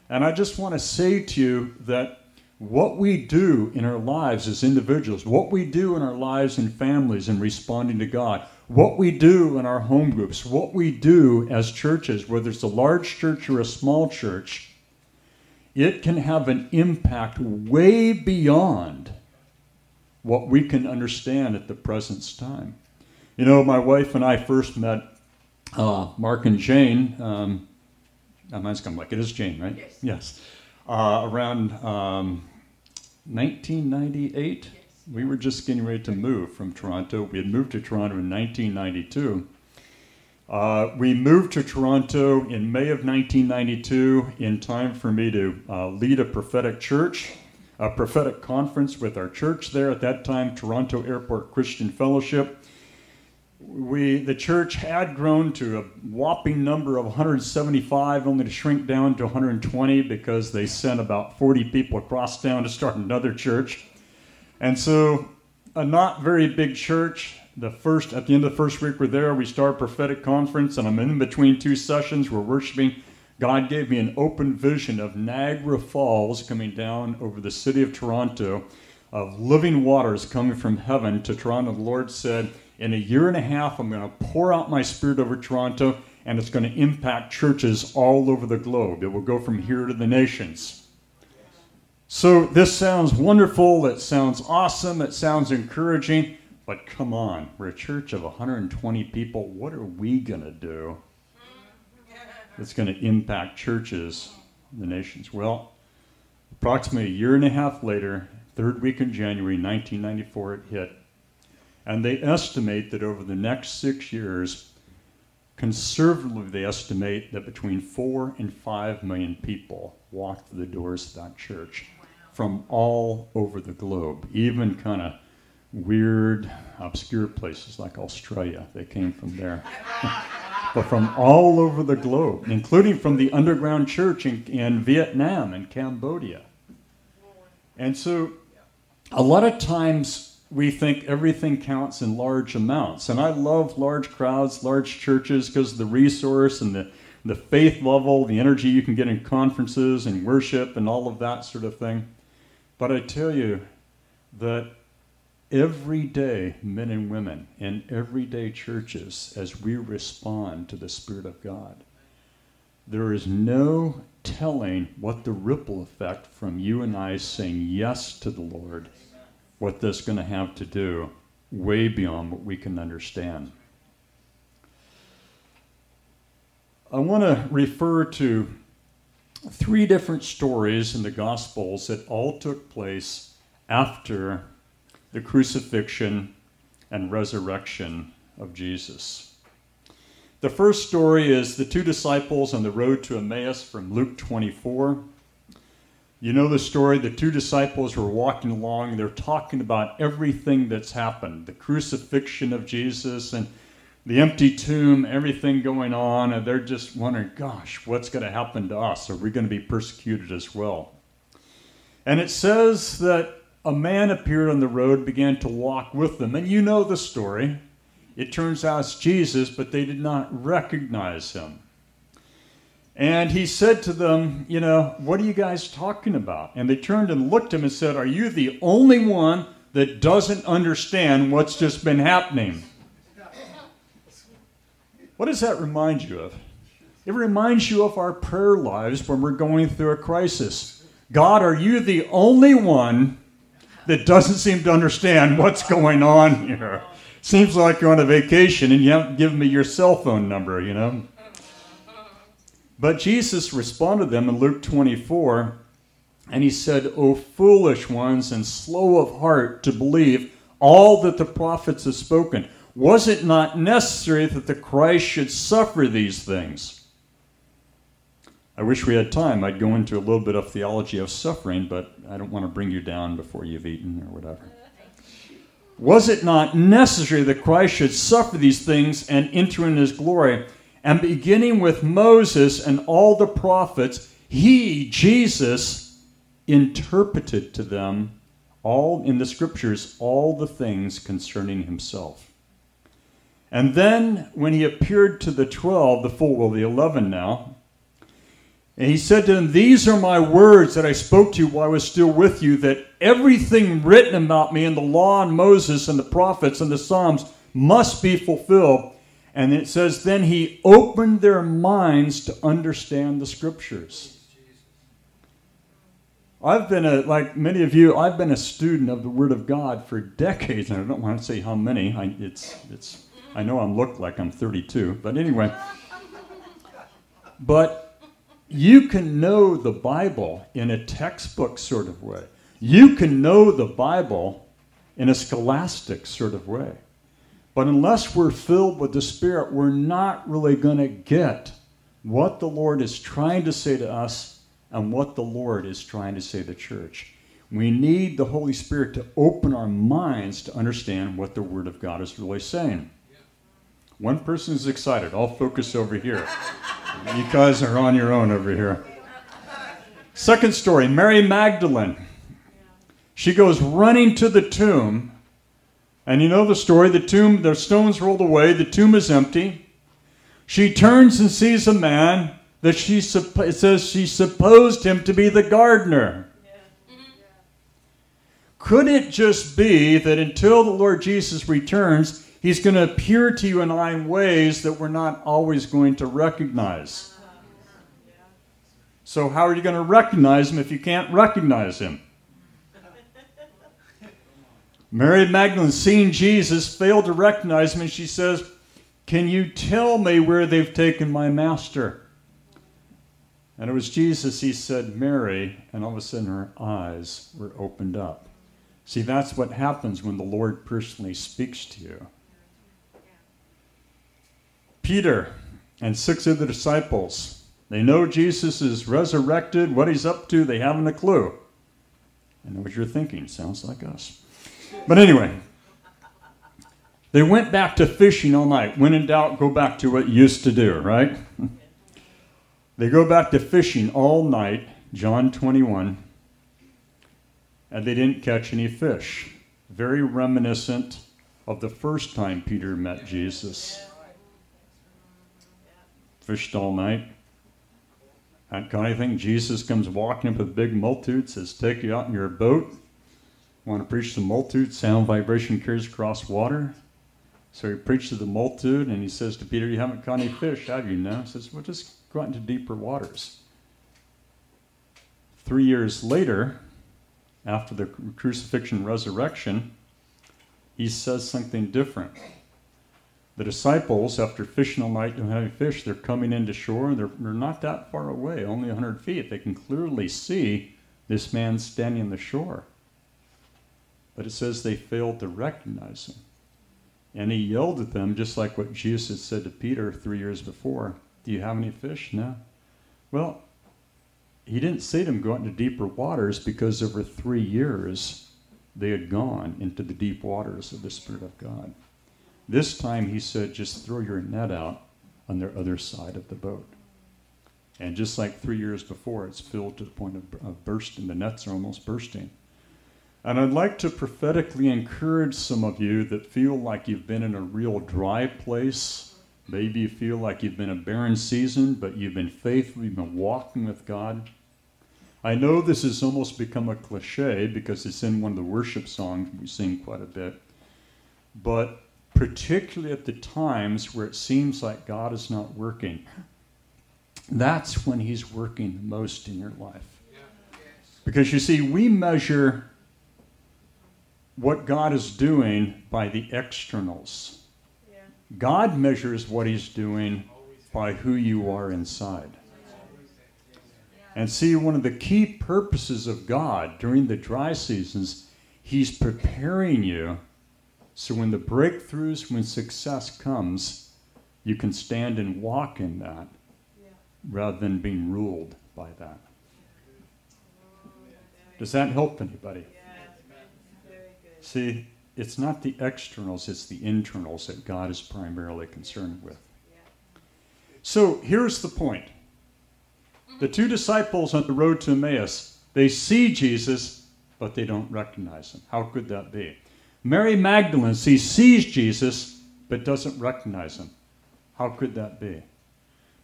And I just want to say to you that what we do in our lives as individuals, what we do in our lives and families in responding to God, what we do in our home groups, what we do as churches, whether it's a large church or a small church, it can have an impact way beyond what we can understand at the present time. You know, my wife and I first met uh, Mark and Jane. Um, mine's come like it is Jane, right? Yes. Yes. Uh, around um, 1998, we were just getting ready to move from Toronto. We had moved to Toronto in 1992. Uh, we moved to Toronto in May of 1992 in time for me to uh, lead a prophetic church, a prophetic conference with our church there at that time, Toronto Airport Christian Fellowship we the church had grown to a whopping number of 175 only to shrink down to 120 because they sent about 40 people across town to start another church. And so a not very big church. The first at the end of the first week we're there we start a prophetic conference and i'm in between two sessions. We're worshiping. God gave me an open vision of niagara falls coming down over the city of toronto of living waters coming from heaven to toronto. The lord said in a year and a half, I'm going to pour out my spirit over Toronto, and it's going to impact churches all over the globe. It will go from here to the nations. So, this sounds wonderful. It sounds awesome. It sounds encouraging. But come on, we're a church of 120 people. What are we going to do that's going to impact churches in the nations? Well, approximately a year and a half later, third week in January 1994, it hit. And they estimate that over the next six years, conservatively, they estimate that between four and five million people walked through the doors of that church from all over the globe, even kind of weird, obscure places like Australia. They came from there. but from all over the globe, including from the underground church in, in Vietnam and Cambodia. And so a lot of times we think everything counts in large amounts. And I love large crowds, large churches because of the resource and the, the faith level, the energy you can get in conferences and worship and all of that sort of thing. But I tell you that everyday men and women in everyday churches, as we respond to the Spirit of God, there is no telling what the ripple effect from you and I saying yes to the Lord, what that's going to have to do way beyond what we can understand. I want to refer to three different stories in the Gospels that all took place after the crucifixion and resurrection of Jesus. The first story is the two disciples on the road to Emmaus from Luke 24. You know the story. The two disciples were walking along. They're talking about everything that's happened the crucifixion of Jesus and the empty tomb, everything going on. And they're just wondering, gosh, what's going to happen to us? Are we going to be persecuted as well? And it says that a man appeared on the road, began to walk with them. And you know the story. It turns out it's Jesus, but they did not recognize him. And he said to them, You know, what are you guys talking about? And they turned and looked at him and said, Are you the only one that doesn't understand what's just been happening? What does that remind you of? It reminds you of our prayer lives when we're going through a crisis. God, are you the only one that doesn't seem to understand what's going on here? Seems like you're on a vacation and you haven't given me your cell phone number, you know? But Jesus responded to them in Luke 24, and he said, O foolish ones and slow of heart to believe all that the prophets have spoken. Was it not necessary that the Christ should suffer these things? I wish we had time. I'd go into a little bit of theology of suffering, but I don't want to bring you down before you've eaten or whatever. Was it not necessary that Christ should suffer these things and enter in his glory? And beginning with Moses and all the prophets, he, Jesus, interpreted to them all in the scriptures all the things concerning himself. And then when he appeared to the twelve, the full, well, the eleven now, and he said to them, These are my words that I spoke to you while I was still with you, that everything written about me in the law and Moses and the prophets and the Psalms must be fulfilled. And it says, Then he opened their minds to understand the scriptures. I've been a, like many of you, I've been a student of the Word of God for decades, and I don't want to say how many. I, it's, it's, I know I look like I'm 32, but anyway. But you can know the Bible in a textbook sort of way. You can know the Bible in a scholastic sort of way. But unless we're filled with the Spirit, we're not really going to get what the Lord is trying to say to us and what the Lord is trying to say to the church. We need the Holy Spirit to open our minds to understand what the Word of God is really saying. One person is excited. I'll focus over here. You guys are on your own over here. Second story Mary Magdalene. She goes running to the tomb and you know the story the tomb, the stones rolled away, the tomb is empty. She turns and sees a man that she says she supposed him to be the gardener. Could it just be that until the Lord Jesus returns, he's going to appear to you and I in ways that we're not always going to recognize? So, how are you going to recognize him if you can't recognize him? Mary Magdalene, seeing Jesus, failed to recognize him, and she says, Can you tell me where they've taken my master? And it was Jesus, he said, Mary, and all of a sudden her eyes were opened up. See, that's what happens when the Lord personally speaks to you. Peter and six of the disciples, they know Jesus is resurrected, what he's up to, they haven't a clue. I know what you're thinking, sounds like us. But anyway, They went back to fishing all night. When in doubt, go back to what you used to do, right? they go back to fishing all night, John 21, and they didn't catch any fish. Very reminiscent of the first time Peter met Jesus. Fished all night. Hadn't caught anything. Jesus comes walking up with a big multitude, says, Take you out in your boat. Want to preach to the multitude? Sound vibration carries across water. So he preached to the multitude and he says to Peter, You haven't caught any fish, have you? No. He says, Well, just go out into deeper waters. Three years later, after the crucifixion resurrection, he says something different. The disciples, after fishing all night and having fish, they're coming into shore they're, they're not that far away, only 100 feet. They can clearly see this man standing on the shore. But it says they failed to recognize him. And he yelled at them, just like what Jesus had said to Peter three years before Do you have any fish? No. Well, he didn't to them, Go into deeper waters, because over three years they had gone into the deep waters of the Spirit of God. This time he said, Just throw your net out on the other side of the boat. And just like three years before, it's filled to the point of, of bursting. The nets are almost bursting. And I'd like to prophetically encourage some of you that feel like you've been in a real dry place. Maybe you feel like you've been a barren season, but you've been faithful, you've been walking with God. I know this has almost become a cliche because it's in one of the worship songs we sing quite a bit. But particularly at the times where it seems like God is not working, that's when He's working the most in your life. Because you see, we measure what God is doing by the externals. Yeah. God measures what He's doing by who you are inside. And see, one of the key purposes of God during the dry seasons, He's preparing you so when the breakthroughs, when success comes, you can stand and walk in that yeah. rather than being ruled by that. Does that help anybody? See, it's not the externals, it's the internals that God is primarily concerned with. So here's the point the two disciples on the road to Emmaus, they see Jesus, but they don't recognize him. How could that be? Mary Magdalene she sees Jesus, but doesn't recognize him. How could that be?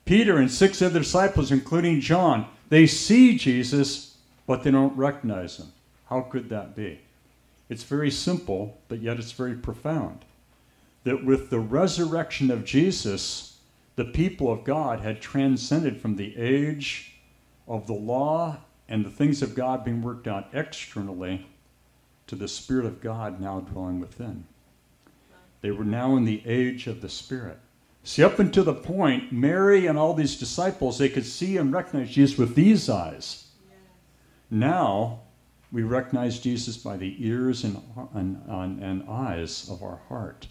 Peter and six other disciples, including John, they see Jesus, but they don't recognize him. How could that be? It's very simple, but yet it's very profound. That with the resurrection of Jesus, the people of God had transcended from the age of the law and the things of God being worked out externally to the Spirit of God now dwelling within. They were now in the age of the Spirit. See, up until the point, Mary and all these disciples, they could see and recognize Jesus with these eyes. Now, we recognize Jesus by the ears and, and, and eyes of our heart.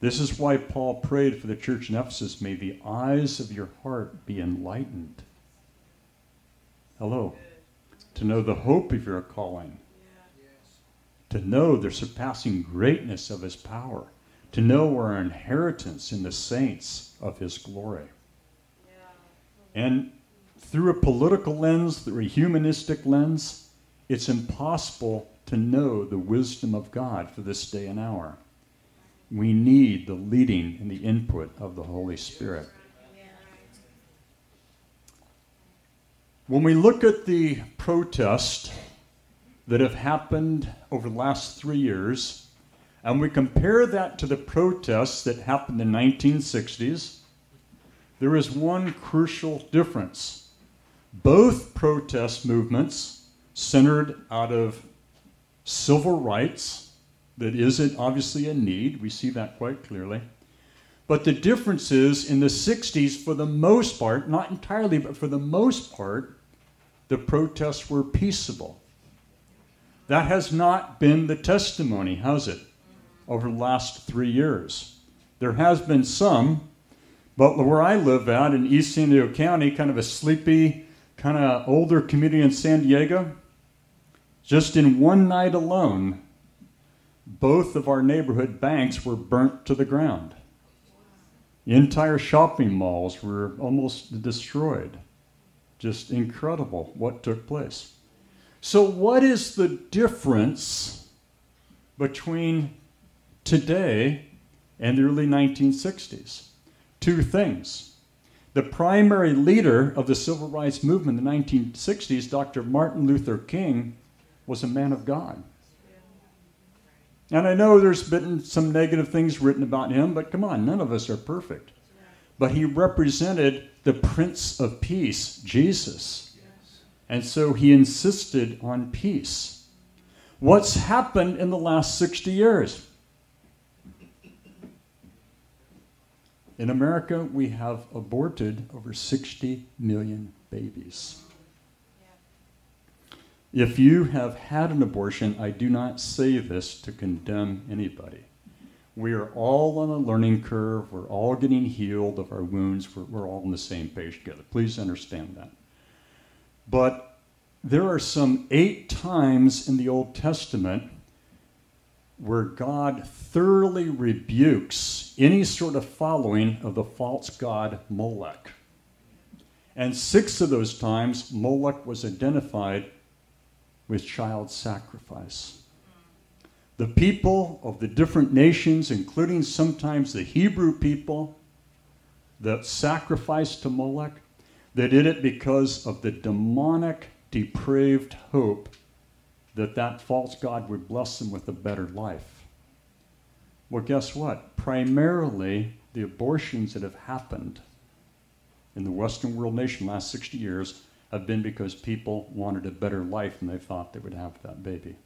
This is why Paul prayed for the church in Ephesus may the eyes of your heart be enlightened. Hello. To know the hope of your calling. To know the surpassing greatness of his power. To know our inheritance in the saints of his glory. And through a political lens, through a humanistic lens, it's impossible to know the wisdom of God for this day and hour. We need the leading and the input of the Holy Spirit. When we look at the protests that have happened over the last three years, and we compare that to the protests that happened in the 1960s, there is one crucial difference. Both protest movements centered out of civil rights that is obviously a need. We see that quite clearly. But the difference is in the 60s, for the most part, not entirely, but for the most part, the protests were peaceable. That has not been the testimony, has it, over the last three years? There has been some, but where I live at in East San Diego County, kind of a sleepy, kind of older community in San Diego, just in one night alone, both of our neighborhood banks were burnt to the ground. Entire shopping malls were almost destroyed. Just incredible what took place. So, what is the difference between today and the early 1960s? Two things. The primary leader of the civil rights movement in the 1960s, Dr. Martin Luther King, was a man of God. And I know there's been some negative things written about him, but come on, none of us are perfect. But he represented the Prince of Peace, Jesus. And so he insisted on peace. What's happened in the last 60 years? In America, we have aborted over 60 million babies. If you have had an abortion, I do not say this to condemn anybody. We are all on a learning curve. We're all getting healed of our wounds. We're, we're all on the same page together. Please understand that. But there are some eight times in the Old Testament where God thoroughly rebukes any sort of following of the false god Molech. And six of those times, Molech was identified with child sacrifice. The people of the different nations, including sometimes the Hebrew people that sacrificed to Molech, they did it because of the demonic, depraved hope that that false god would bless them with a better life. Well, guess what? Primarily, the abortions that have happened in the Western world nation last 60 years have been because people wanted a better life and they thought they would have that baby.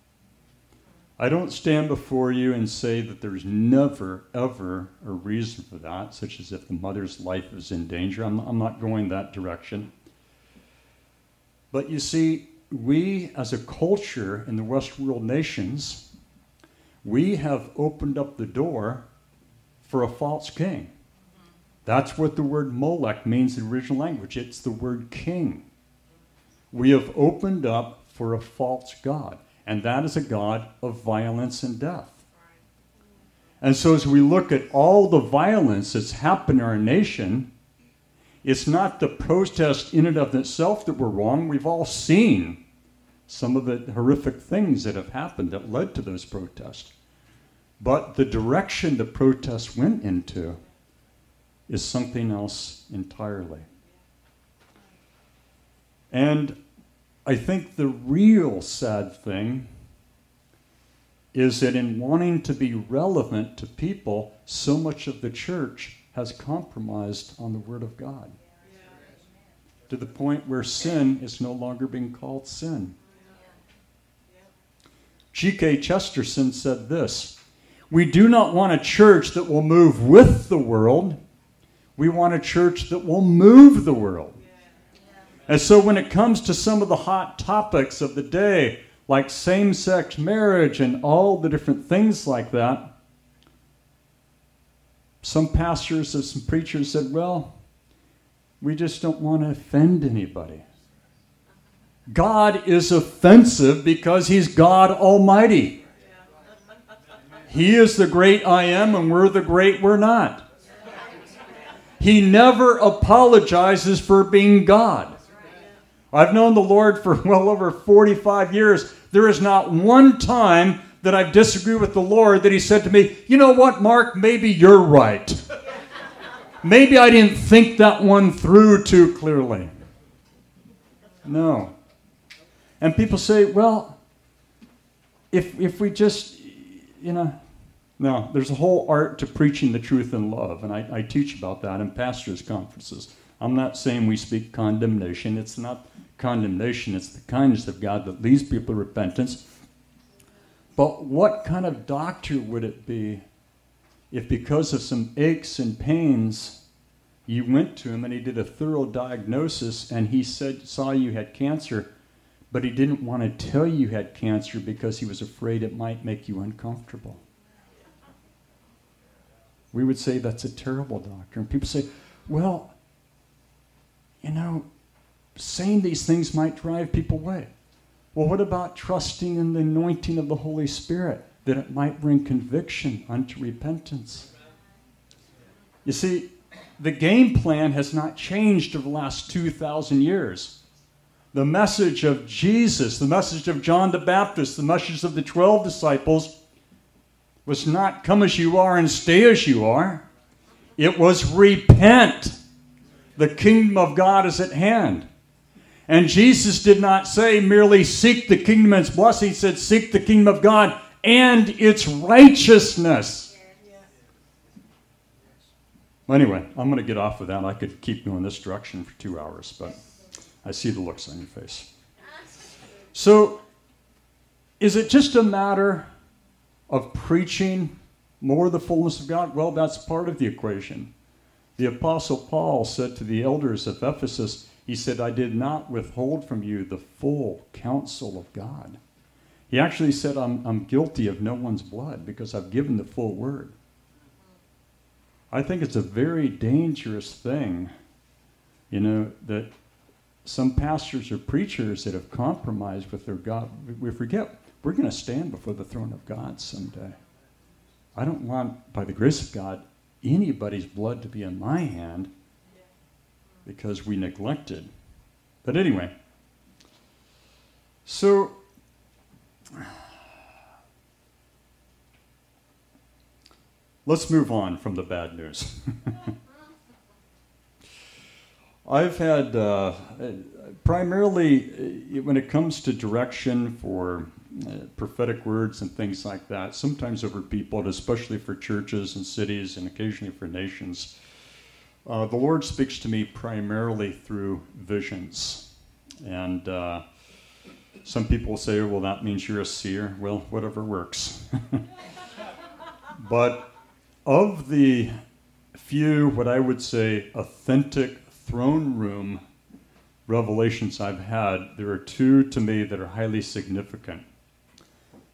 I don't stand before you and say that there's never, ever a reason for that, such as if the mother's life is in danger. I'm, I'm not going that direction. But you see, we as a culture in the West world nations, we have opened up the door for a false king. That's what the word Molech means in the original language. It's the word king we have opened up for a false God, and that is a God of violence and death. And so, as we look at all the violence that's happened in our nation, it's not the protest in and of itself that we're wrong. We've all seen some of the horrific things that have happened that led to those protests. But the direction the protests went into is something else entirely. And I think the real sad thing is that in wanting to be relevant to people, so much of the church has compromised on the Word of God. To the point where sin is no longer being called sin. G.K. Chesterton said this We do not want a church that will move with the world, we want a church that will move the world. And so when it comes to some of the hot topics of the day, like same sex marriage and all the different things like that, some pastors and some preachers said, well, we just don't want to offend anybody. God is offensive because he's God Almighty. He is the great I am, and we're the great we're not. He never apologizes for being God. I've known the Lord for well over 45 years. There is not one time that I've disagreed with the Lord that He said to me, You know what, Mark, maybe you're right. maybe I didn't think that one through too clearly. No. And people say, Well, if, if we just, you know, no, there's a whole art to preaching the truth in love, and I, I teach about that in pastors' conferences. I'm not saying we speak condemnation. It's not condemnation, it's the kindness of God that leads people to repentance. But what kind of doctor would it be if, because of some aches and pains, you went to him and he did a thorough diagnosis and he said, saw you had cancer, but he didn't want to tell you had cancer because he was afraid it might make you uncomfortable? We would say that's a terrible doctor. And people say, well, you know, saying these things might drive people away. Well, what about trusting in the anointing of the Holy Spirit? that it might bring conviction unto repentance. You see, the game plan has not changed over the last 2,000 years. The message of Jesus, the message of John the Baptist, the message of the 12 disciples was not come as you are and stay as you are. It was repent. The kingdom of God is at hand. And Jesus did not say merely seek the kingdom and its blessing. He said seek the kingdom of God and its righteousness. Anyway, I'm going to get off of that. I could keep going this direction for two hours, but I see the looks on your face. So, is it just a matter of preaching more the fullness of God? Well, that's part of the equation. The Apostle Paul said to the elders of Ephesus, he said, I did not withhold from you the full counsel of God. He actually said, I'm, I'm guilty of no one's blood because I've given the full word. I think it's a very dangerous thing, you know, that some pastors or preachers that have compromised with their God, we forget we're going to stand before the throne of God someday. I don't want, by the grace of God, anybody's blood to be in my hand because we neglected. But anyway, so let's move on from the bad news. I've had uh, primarily uh, when it comes to direction for uh, prophetic words and things like that, sometimes over people, especially for churches and cities and occasionally for nations. Uh, the Lord speaks to me primarily through visions. And uh, some people say, well, that means you're a seer. Well, whatever works. but of the few, what I would say, authentic throne room revelations I've had, there are two to me that are highly significant.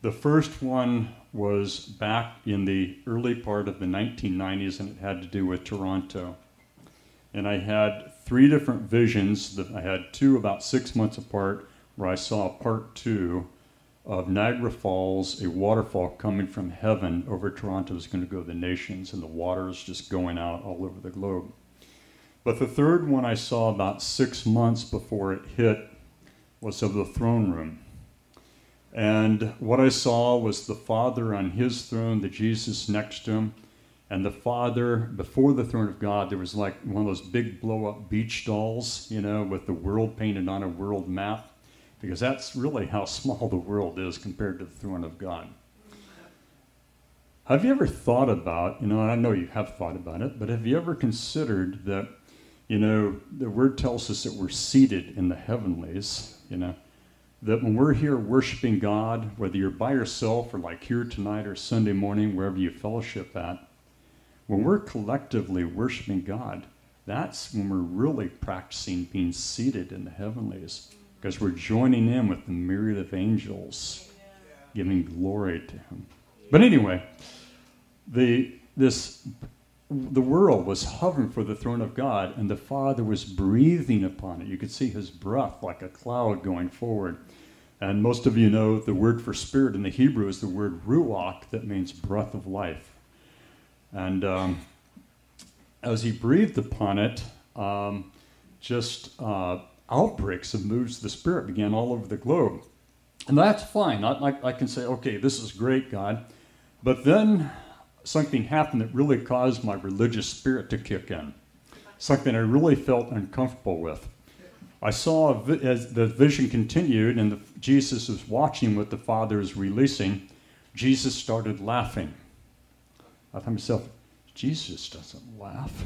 The first one was back in the early part of the 1990s, and it had to do with Toronto. And I had three different visions. That I had two about six months apart, where I saw part two of Niagara Falls, a waterfall coming from heaven over Toronto is going to go the nations, and the water is just going out all over the globe. But the third one I saw about six months before it hit was of the throne room. And what I saw was the Father on his throne, the Jesus next to him, and the Father before the throne of God. There was like one of those big blow up beach dolls, you know, with the world painted on a world map, because that's really how small the world is compared to the throne of God. Have you ever thought about, you know, I know you have thought about it, but have you ever considered that you know, the word tells us that we're seated in the heavenlies, you know, that when we're here worshiping God, whether you're by yourself or like here tonight or Sunday morning, wherever you fellowship at, when we're collectively worshiping God, that's when we're really practicing being seated in the heavenlies because we're joining in with the myriad of angels giving glory to Him. But anyway, the, this the world was hovering for the throne of God, and the Father was breathing upon it. You could see his breath like a cloud going forward. And most of you know the word for spirit in the Hebrew is the word ruach, that means breath of life. And um, as he breathed upon it, um, just uh, outbreaks of moves of the Spirit began all over the globe. And that's fine. I, I, I can say, okay, this is great, God. But then something happened that really caused my religious spirit to kick in, something I really felt uncomfortable with. I saw as the vision continued and the, Jesus was watching what the Father is releasing, Jesus started laughing. I thought to myself, Jesus doesn't laugh.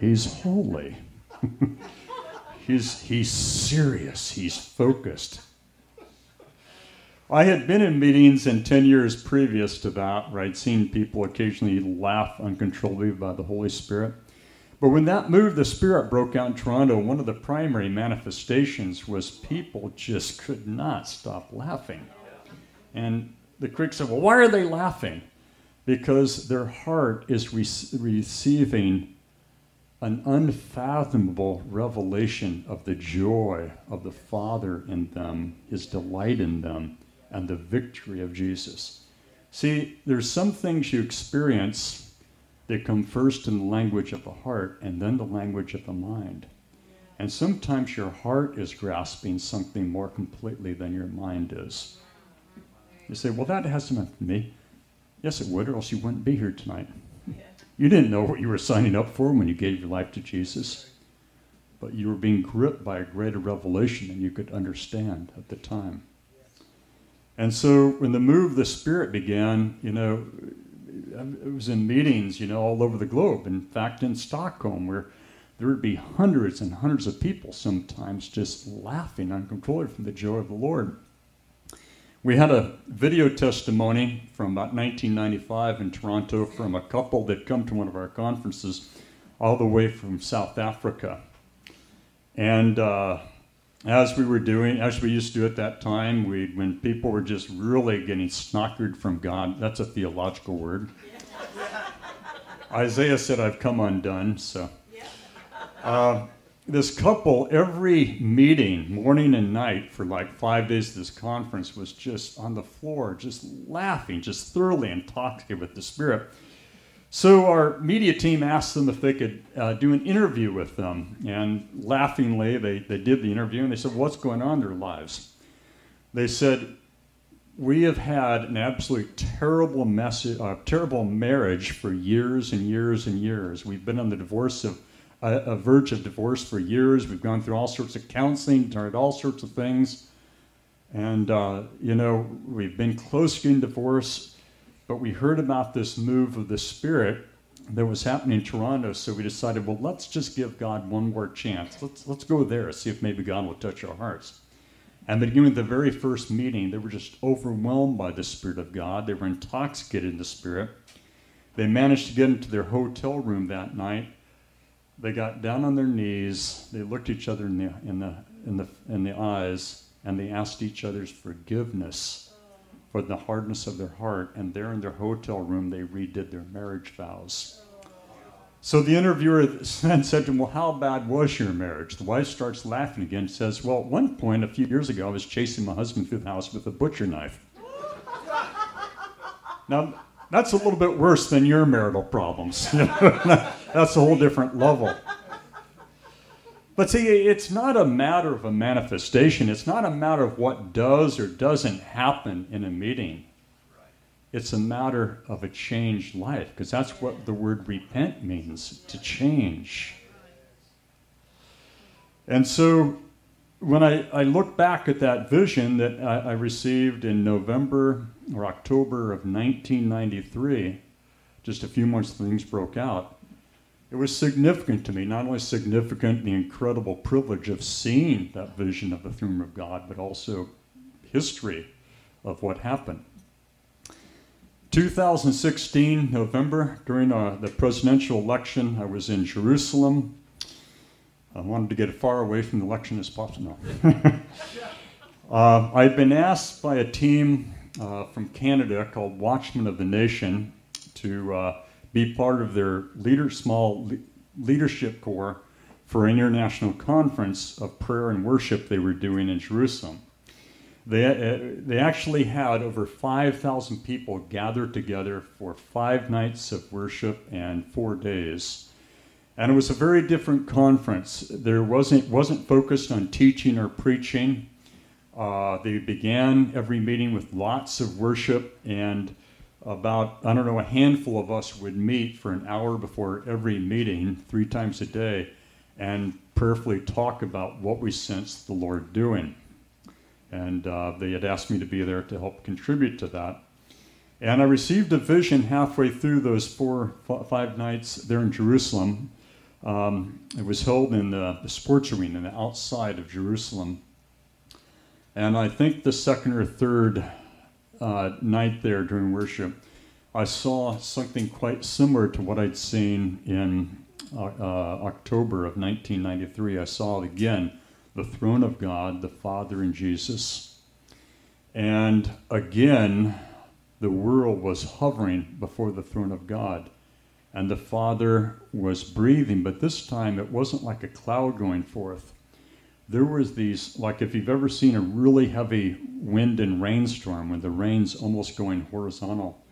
He's holy. he's, he's serious. He's focused. I had been in meetings in 10 years previous to that where I'd seen people occasionally laugh uncontrollably by the Holy Spirit. But when that move, the Spirit broke out in Toronto, one of the primary manifestations was people just could not stop laughing. And the critics said, Well, why are they laughing? Because their heart is re- receiving an unfathomable revelation of the joy of the Father in them, his delight in them and the victory of Jesus. See, there's some things you experience that come first in the language of the heart and then the language of the mind. And sometimes your heart is grasping something more completely than your mind is. You say, well, that has nothing to me. Yes, it would, or else you wouldn't be here tonight. You didn't know what you were signing up for when you gave your life to Jesus, but you were being gripped by a greater revelation than you could understand at the time. And so when the move of the Spirit began, you know, it was in meetings, you know, all over the globe. In fact, in Stockholm, where there would be hundreds and hundreds of people sometimes just laughing uncontrollably from the joy of the Lord. We had a video testimony from about 1995 in Toronto from a couple that come to one of our conferences all the way from South Africa. And uh, as we were doing, as we used to do at that time, we, when people were just really getting snockered from God, that's a theological word. Isaiah said, I've come undone, so. Uh, this couple, every meeting, morning and night, for like five days this conference, was just on the floor, just laughing, just thoroughly intoxicated with the Spirit. So our media team asked them if they could uh, do an interview with them, and laughingly, they, they did the interview, and they said, What's going on in their lives? They said, We have had an absolute terrible, mess- uh, terrible marriage for years and years and years. We've been on the divorce of a, a verge of divorce for years. We've gone through all sorts of counseling, tried all sorts of things. And, uh, you know, we've been close to getting divorced, but we heard about this move of the Spirit that was happening in Toronto. So we decided, well, let's just give God one more chance. Let's, let's go there, see if maybe God will touch our hearts. And beginning with the very first meeting, they were just overwhelmed by the Spirit of God. They were intoxicated in the Spirit. They managed to get into their hotel room that night they got down on their knees, they looked each other in the, in the, in the, in the eyes, and they asked each other's forgiveness for the hardness of their heart. And there in their hotel room, they redid their marriage vows. So the interviewer then said to him, Well, how bad was your marriage? The wife starts laughing again, and says, Well, at one point, a few years ago, I was chasing my husband through the house with a butcher knife. now, that's a little bit worse than your marital problems. That's a whole different level. But see, it's not a matter of a manifestation. It's not a matter of what does or doesn't happen in a meeting. It's a matter of a changed life, because that's what the word repent means to change. And so when I, I look back at that vision that I, I received in November or October of 1993, just a few months things broke out, it was significant to me, not only significant the incredible privilege of seeing that vision of the throne of God, but also history of what happened. 2016, November, during uh, the presidential election, I was in Jerusalem. I wanted to get as far away from the election as possible. uh, I'd been asked by a team uh, from Canada called Watchmen of the Nation to uh, be part of their leader, small leadership corps for an international conference of prayer and worship they were doing in Jerusalem. They, uh, they actually had over 5,000 people gathered together for five nights of worship and four days. And it was a very different conference. There wasn't, wasn't focused on teaching or preaching. Uh, they began every meeting with lots of worship and about, I don't know, a handful of us would meet for an hour before every meeting, three times a day, and prayerfully talk about what we sensed the Lord doing. And uh, they had asked me to be there to help contribute to that. And I received a vision halfway through those four, five nights there in Jerusalem. Um, it was held in the, the sports arena outside of Jerusalem. And I think the second or third uh, night there during worship, I saw something quite similar to what I'd seen in uh, uh, October of 1993. I saw it again the throne of God, the Father, and Jesus. And again, the world was hovering before the throne of God. And the Father was breathing, but this time it wasn't like a cloud going forth there was these like if you've ever seen a really heavy wind and rainstorm when the rain's almost going horizontal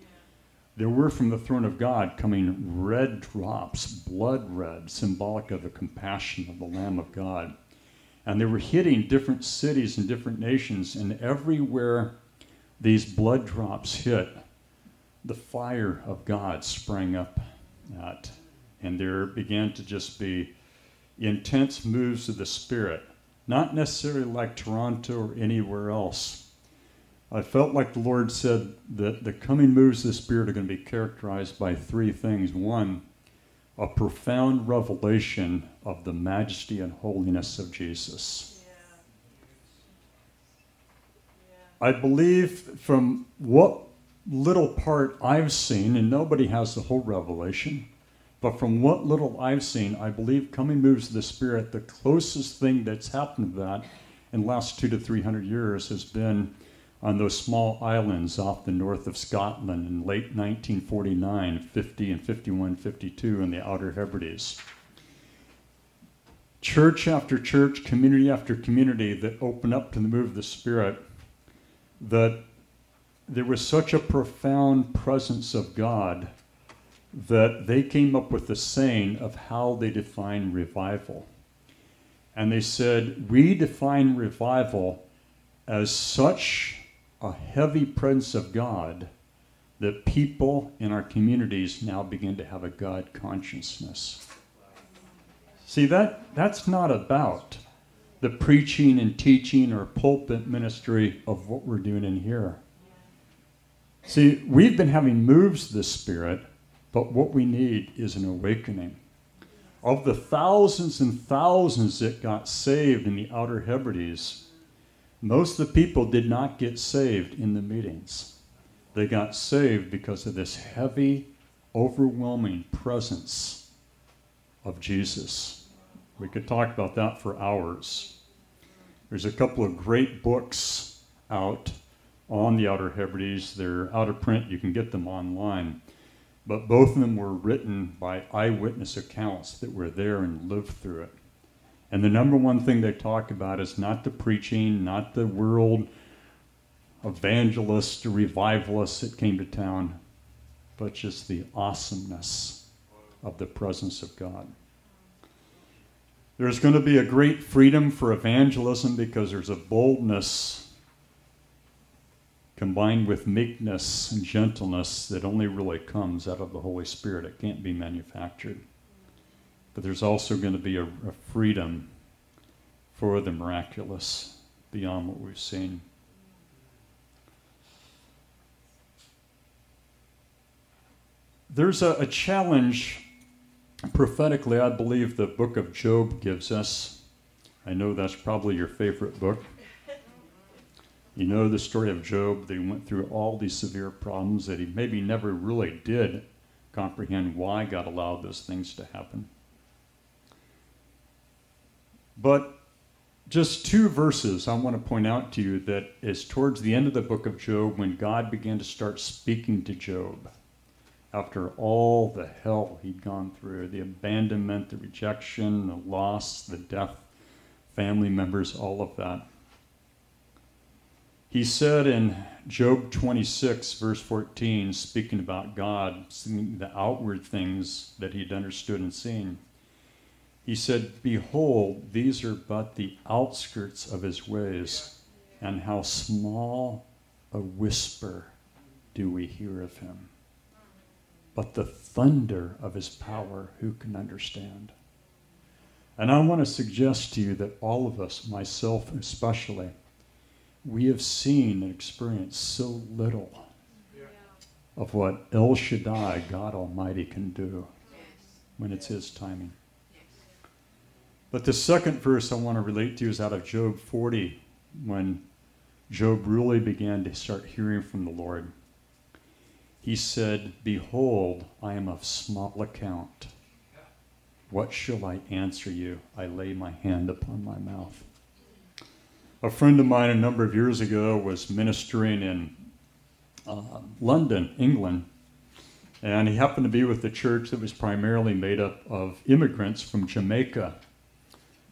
there were from the throne of God coming red drops, blood red, symbolic of the compassion of the Lamb of God. And they were hitting different cities and different nations, and everywhere these blood drops hit, the fire of God sprang up at. And there began to just be intense moves of the Spirit, not necessarily like Toronto or anywhere else. I felt like the Lord said that the coming moves of the Spirit are going to be characterized by three things. One, a profound revelation of the majesty and holiness of Jesus. I believe from what little part I've seen, and nobody has the whole revelation, but from what little I've seen, I believe coming moves of the Spirit, the closest thing that's happened to that in the last two to three hundred years has been on those small islands off the north of Scotland in late 1949, 50, and 51, 52 in the Outer Hebrides. Church after church, community after community that opened up to the move of the Spirit, that there was such a profound presence of God that they came up with the saying of how they define revival. And they said, We define revival as such a heavy presence of God that people in our communities now begin to have a God consciousness. See, that, that's not about the preaching and teaching or pulpit ministry of what we're doing in here. See, we've been having moves of the Spirit, but what we need is an awakening. Of the thousands and thousands that got saved in the Outer Hebrides, most of the people did not get saved in the meetings. They got saved because of this heavy, overwhelming presence of Jesus. We could talk about that for hours. There's a couple of great books out on the Outer Hebrides. They're out of print, you can get them online. But both of them were written by eyewitness accounts that were there and lived through it. And the number one thing they talk about is not the preaching, not the world evangelists revivalists that came to town, but just the awesomeness of the presence of God. There's going to be a great freedom for evangelism because there's a boldness combined with meekness and gentleness that only really comes out of the Holy Spirit. It can't be manufactured. But there's also going to be a, a freedom for the miraculous beyond what we've seen. There's a, a, challenge prophetically, I believe the book of Job gives us. I know that's probably your favorite book. You know the story of Job, that he went through all these severe problems that he maybe never really did comprehend why God allowed those things to happen. But just two verses I want to point out to you that is towards the end of the book of Job when God began to start speaking to Job after all the hell he'd gone through the abandonment, the rejection, the loss, the death, family members, all of that. He said in Job 26, verse 14, speaking about God, seeing the outward things that he'd understood and seen. He said, Behold, these are but the outskirts of his ways, and how small a whisper do we hear of him. But the thunder of his power, who can understand? And I want to suggest to you that all of us, myself especially, we have seen and experienced so little of what El Shaddai, God Almighty, can do when it's His timing. But the second verse I want to relate to is out of Job 40, when Job really began to start hearing from the Lord. He said, Behold, I am of small account. What shall I answer you? I lay my hand upon my mouth. A friend of mine a number of years ago was ministering in uh, London, England, and he happened to be with a church that was primarily made up of immigrants from Jamaica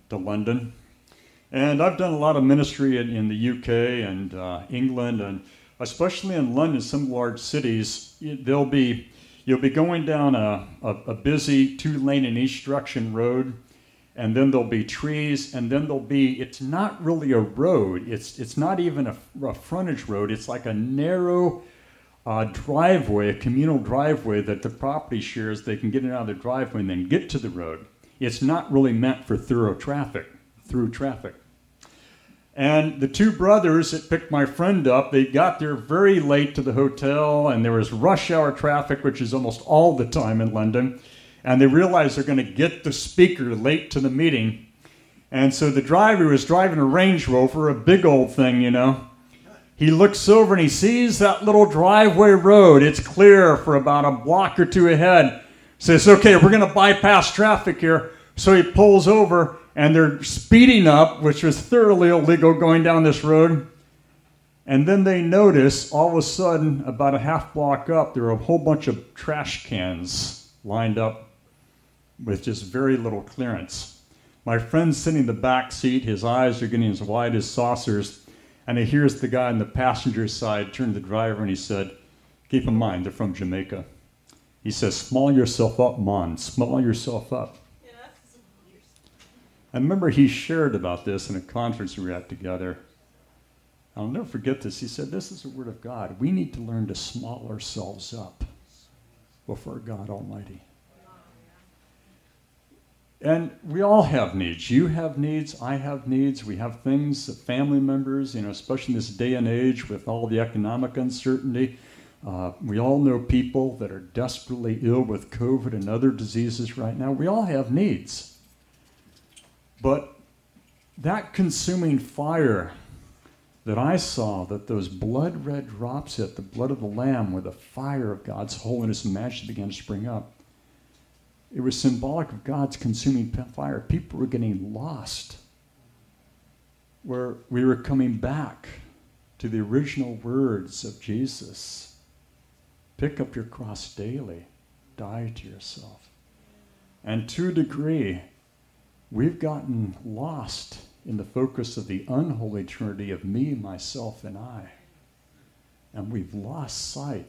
to London. And I've done a lot of ministry in, in the UK and uh, England, and especially in London, some large cities, there'll be you'll be going down a, a, a busy two lane in each direction road, and then there'll be trees, and then there'll be it's not really a road. It's it's not even a, a frontage road. It's like a narrow uh, driveway, a communal driveway that the property shares. They can get in out of the driveway and then get to the road. It's not really meant for thorough traffic, through traffic. And the two brothers that picked my friend up, they got there very late to the hotel, and there was rush hour traffic, which is almost all the time in London. And they realized they're going to get the speaker late to the meeting. And so the driver was driving a Range Rover, a big old thing, you know. He looks over and he sees that little driveway road. It's clear for about a block or two ahead. Says, okay, we're going to bypass traffic here. So he pulls over and they're speeding up, which was thoroughly illegal going down this road. And then they notice all of a sudden, about a half block up, there are a whole bunch of trash cans lined up with just very little clearance. My friend's sitting in the back seat, his eyes are getting as wide as saucers, and he hears the guy on the passenger side turn to the driver and he said, Keep in mind, they're from Jamaica. He says, Small yourself up, Mon, small yourself up. I remember he shared about this in a conference we were at together. I'll never forget this. He said, This is the Word of God. We need to learn to small ourselves up before God Almighty. And we all have needs. You have needs. I have needs. We have things, family members, you know, especially in this day and age with all the economic uncertainty. Uh, we all know people that are desperately ill with COVID and other diseases right now. We all have needs. But that consuming fire that I saw, that those blood red drops hit, the blood of the Lamb, where the fire of God's holiness and majesty began to spring up, it was symbolic of God's consuming fire. People were getting lost, where we were coming back to the original words of Jesus pick up your cross daily, die to yourself. And to a degree, We've gotten lost in the focus of the unholy trinity of me, myself, and I. And we've lost sight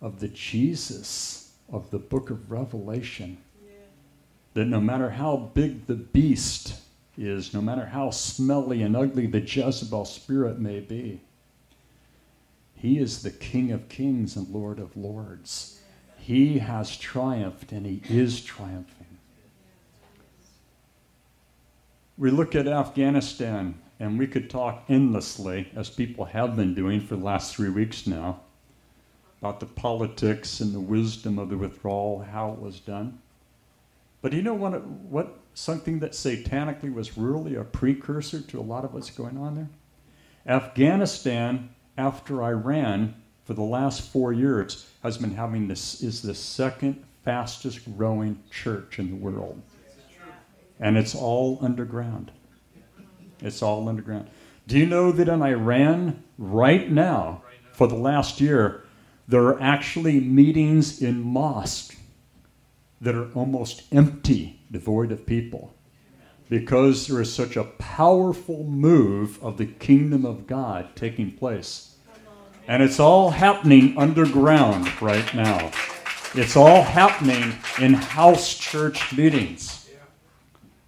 of the Jesus of the book of Revelation. Yeah. That no matter how big the beast is, no matter how smelly and ugly the Jezebel spirit may be, he is the King of kings and Lord of lords. He has triumphed and he is triumphing we look at Afghanistan, and we could talk endlessly, as people have been doing for the last three weeks now, about the politics and the wisdom of the withdrawal, how it was done. But you know what, what something that satanically was really a precursor to a lot of what's going on there? Afghanistan, after Iran, for the last four years, has been having this is the second fastest growing church in the world. And it's all underground. It's all underground. Do you know that in Iran, right now, for the last year, there are actually meetings in mosques that are almost empty, devoid of people, because there is such a powerful move of the kingdom of God taking place. And it's all happening underground right now. It's all happening in house church meetings.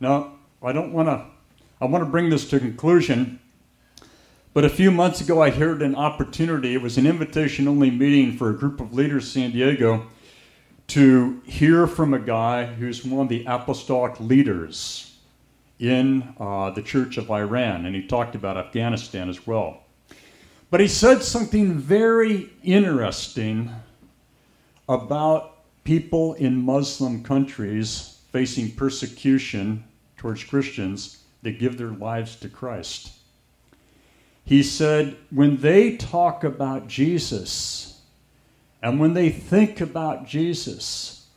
Now, I don't want to, I want to bring this to conclusion. But a few months ago, I heard an opportunity. It was an invitation only meeting for a group of leaders in San Diego to hear from a guy who's one of the apostolic leaders in uh, the Church of Iran. And he talked about Afghanistan as well. But he said something very interesting about people in Muslim countries facing persecution towards Christians that give their lives to Christ. He said, when they talk about Jesus and when they think about Jesus,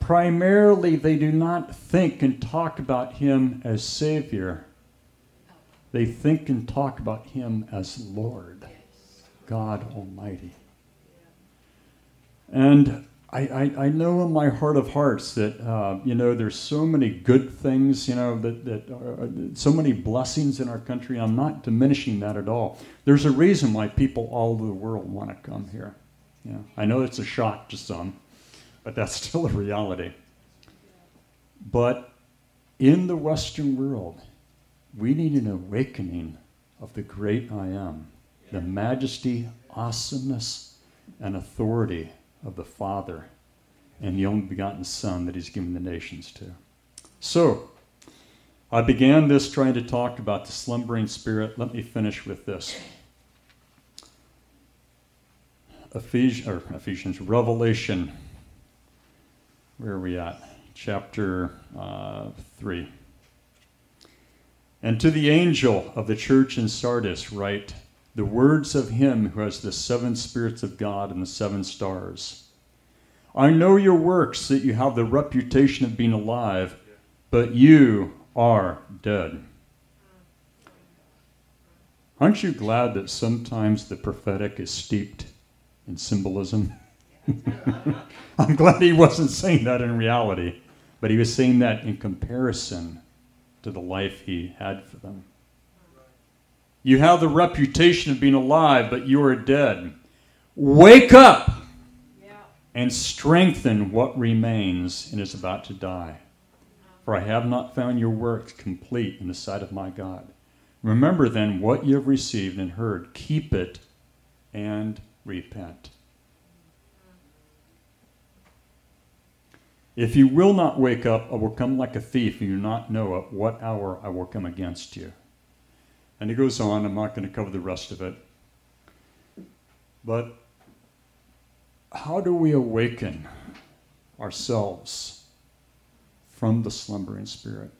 primarily they do not think and talk about him as Savior. They think and talk about him as Lord, God Almighty. And I, I, know in my heart of hearts that uh, you know there's so many good things you know that, that are, so many blessings in our country. I'm not diminishing that at all. There's a reason why people all over the world want to come here. Know, i know it's a shock to some but that's still a reality. But in the western world we need an awakening of the great i am the majesty awesomeness and authority of the Father and the only begotten Son that He's given the nations to. So, I began this trying to talk about the slumbering spirit. Let me finish with this. Ephesians, or Ephesians, Revelation. Where are we at? Chapter uh, 3. And to the angel of the church in Sardis, write the words of him who has the seven spirits of God and the seven stars. I know your works, that you have the reputation of being alive, but you are dead. Aren't you glad that sometimes the prophetic is steeped in symbolism? I'm glad he wasn't saying that in reality, but he was saying that in comparison to the life he had for them. You have the reputation of being alive, but you are dead. Wake up and strengthen what remains and is about to die. For I have not found your work complete in the sight of my God. Remember then what you have received and heard, keep it and repent. If you will not wake up, I will come like a thief, and you not know at what hour I will come against you. And he goes on, I'm not going to cover the rest of it. But how do we awaken ourselves from the slumbering spirit?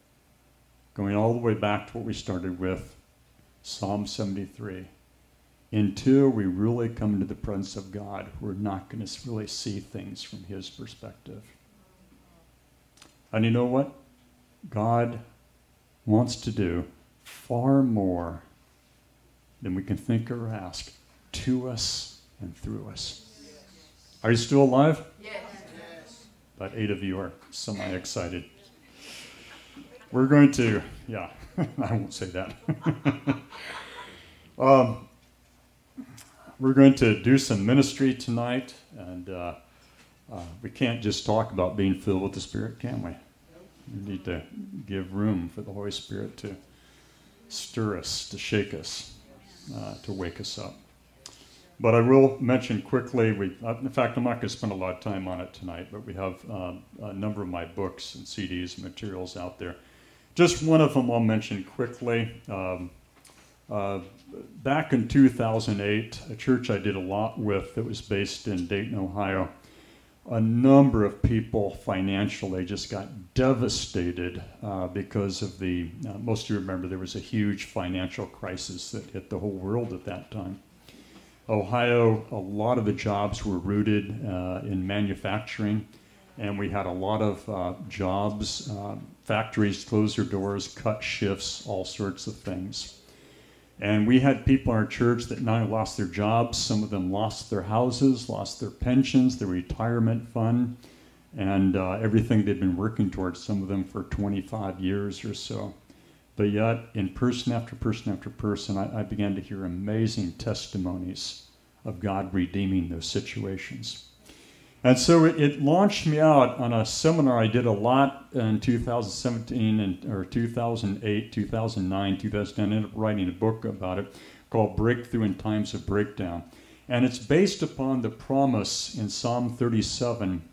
Going all the way back to what we started with Psalm 73. Until we really come into the presence of God, we're not going to really see things from His perspective. And you know what? God wants to do far more than we can think or ask to us and through us. Are you still alive? Yes. About eight of you are semi excited. We're going to, yeah, I won't say that. um, we're going to do some ministry tonight, and uh, uh, we can't just talk about being filled with the Spirit, can we? We need to give room for the Holy Spirit to stir us, to shake us, uh, to wake us up. But I will mention quickly, we, uh, in fact, I'm not going to spend a lot of time on it tonight, but we have uh, a number of my books and CDs and materials out there. Just one of them I'll mention quickly. Um, uh, back in 2008, a church I did a lot with that was based in Dayton, Ohio, a number of people financially just got devastated uh, because of the, uh, most of you remember there was a huge financial crisis that hit the whole world at that time. Ohio, a lot of the jobs were rooted uh, in manufacturing, and we had a lot of uh, jobs. Uh, factories closed their doors, cut shifts, all sorts of things. And we had people in our church that not only lost their jobs, some of them lost their houses, lost their pensions, their retirement fund, and uh, everything they'd been working towards, some of them for 25 years or so. But yet, in person after person after person, I, I began to hear amazing testimonies of God redeeming those situations. And so it, it, launched me out on a seminar I did a lot in 2017 and or 2008, 2009, 2010. I ended up writing a book about it called Breakthrough in Times of Breakdown. And it's based upon the promise in Psalm 37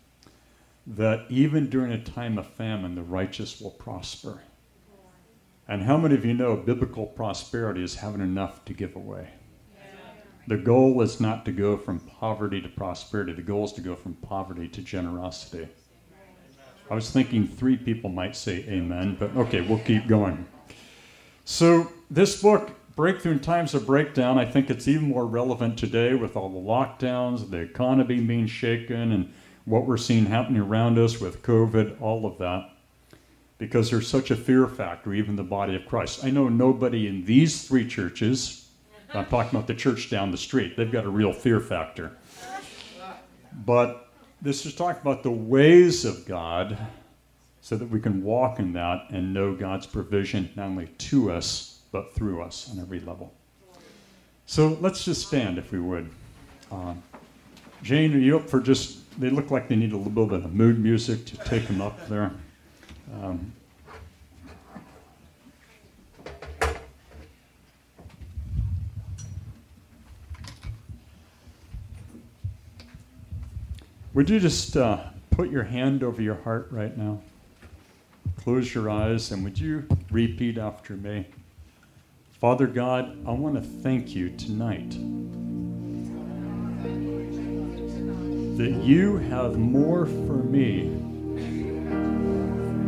that even during a time of famine, the righteous will prosper. And how many of you know biblical prosperity is having enough to give away? The goal is not to go from poverty to prosperity. The goal is to go from poverty to generosity. I was thinking three people might say amen, but okay, we'll keep going. So, this book, Breakthrough in Times of Breakdown, I think it's even more relevant today with all the lockdowns, the economy being shaken, and what we're seeing happening around us with COVID, all of that, because there's such a fear factor, even the body of Christ. I know nobody in these three churches I'm talking about the church down the street. They've got a real fear factor. But this is talking about the ways of God so that we can walk in that and know God's provision not only to us, but through us on every level. So let's just stand, if we would. Uh, Jane, are you up for just, they look like they need a little bit of mood music to take them up there. Um, would you just uh, put your hand over your heart right now? Close your eyes and would you repeat after me? Father God, I want to thank you tonight that you have more for me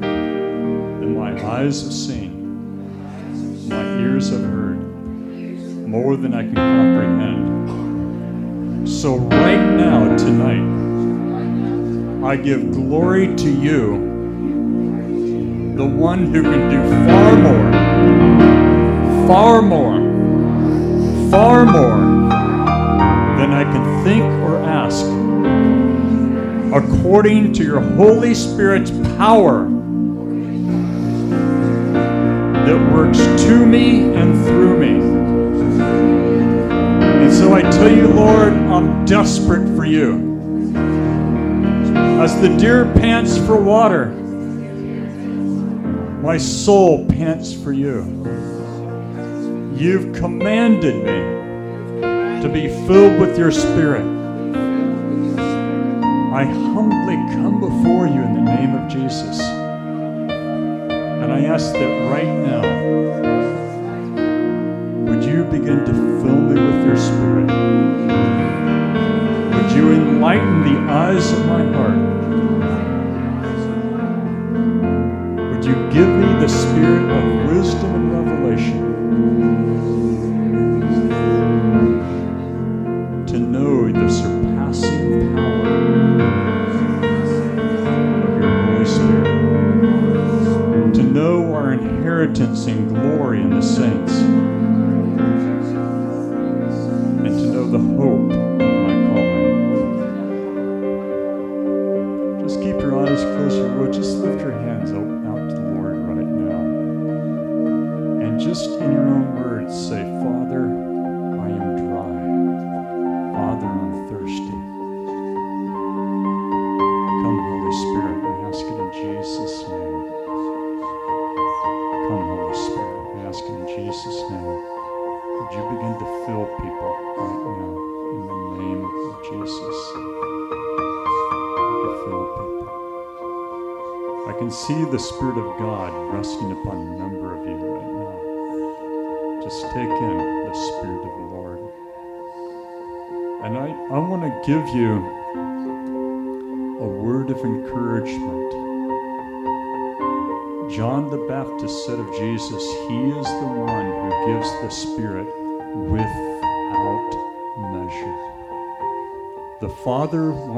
than my eyes have seen, my ears have heard, more than I can comprehend. So, right now, tonight, I give glory to you, the one who can do far more, far more, far more than I can think or ask according to your Holy Spirit's power that works to me and through me. And so I tell you, Lord, I'm desperate for you. As the deer pants for water, my soul pants for you. You've commanded me to be filled with your Spirit. I humbly come before you in the name of Jesus. And I ask that right now, would you begin to fill me with your spirit? You enlighten the eyes of my heart? Would you give me the spirit of wisdom and revelation? To know the surpassing power of your Holy Spirit. To know our inheritance in glory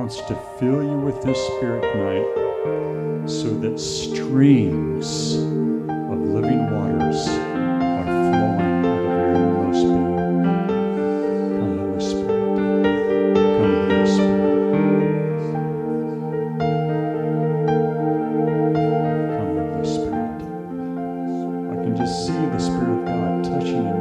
wants to fill you with His Spirit tonight so that streams of living waters are flowing out of your innermost being. Come, Holy Spirit. Come, Holy Spirit. Come, Holy Spirit. I can just see the Spirit of God touching a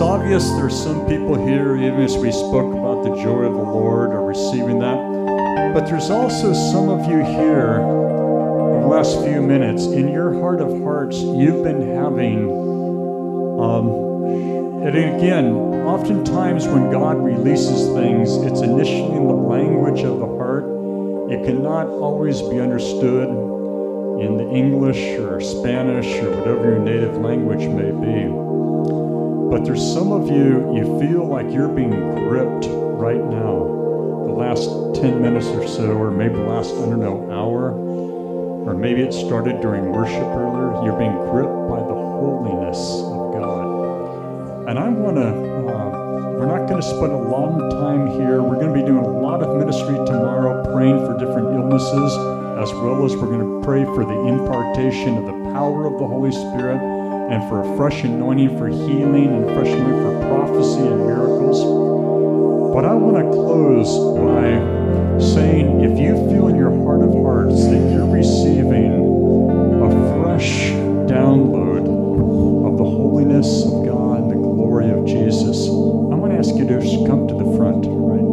obvious there's some people here, even as we spoke about the joy of the Lord or receiving that, but there's also some of you here the last few minutes, in your heart of hearts, you've been having, um, and again, oftentimes when God releases things, it's initially in the language of the heart. It cannot always be understood in the English or Spanish or whatever your native language may be. But there's some of you, you feel like you're being gripped right now. The last 10 minutes or so, or maybe the last, I don't know, hour, or maybe it started during worship earlier. You're being gripped by the holiness of God. And I want to, uh, we're not going to spend a long time here. We're going to be doing a lot of ministry tomorrow, praying for different illnesses, as well as we're going to pray for the impartation of the power of the Holy Spirit and for a fresh anointing for healing and fresh anointing for prophecy and miracles. But I want to close by saying if you feel in your heart of hearts that you're receiving a fresh download of the holiness of God and the glory of Jesus, I'm going to ask you to come to the front. Alicia,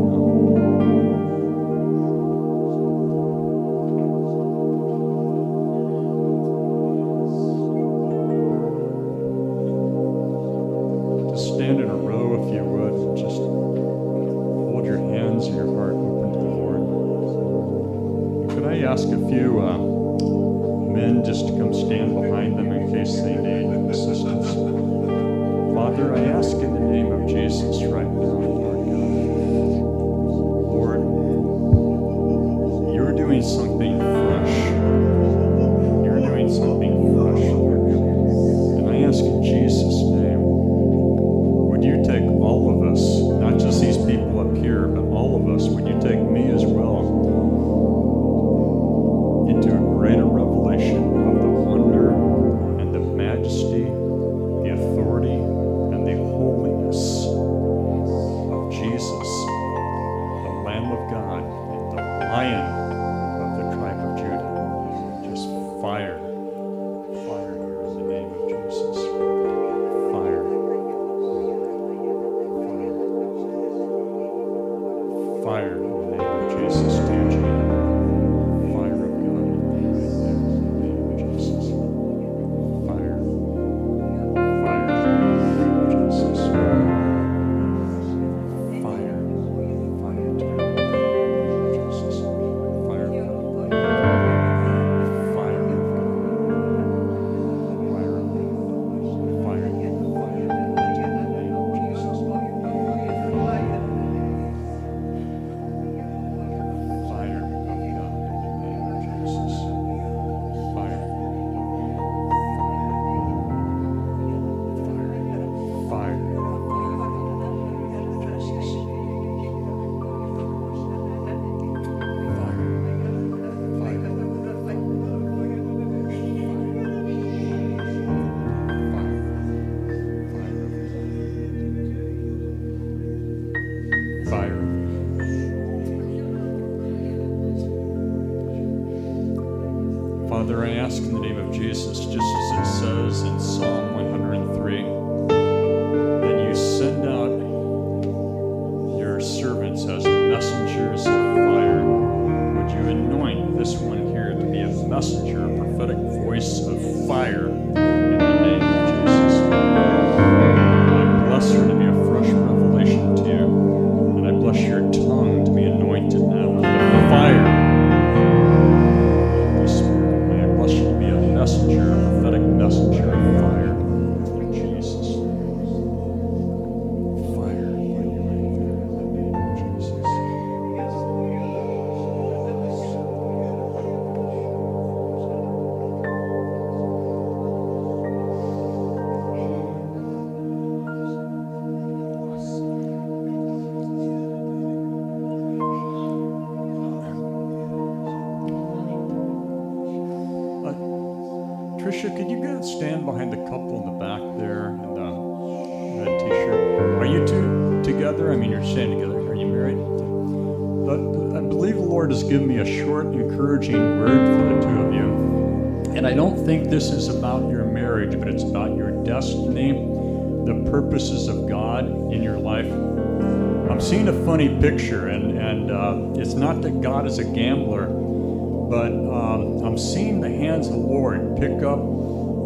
purposes of God in your life. I'm seeing a funny picture, and, and uh, it's not that God is a gambler, but um, I'm seeing the hands of the Lord pick up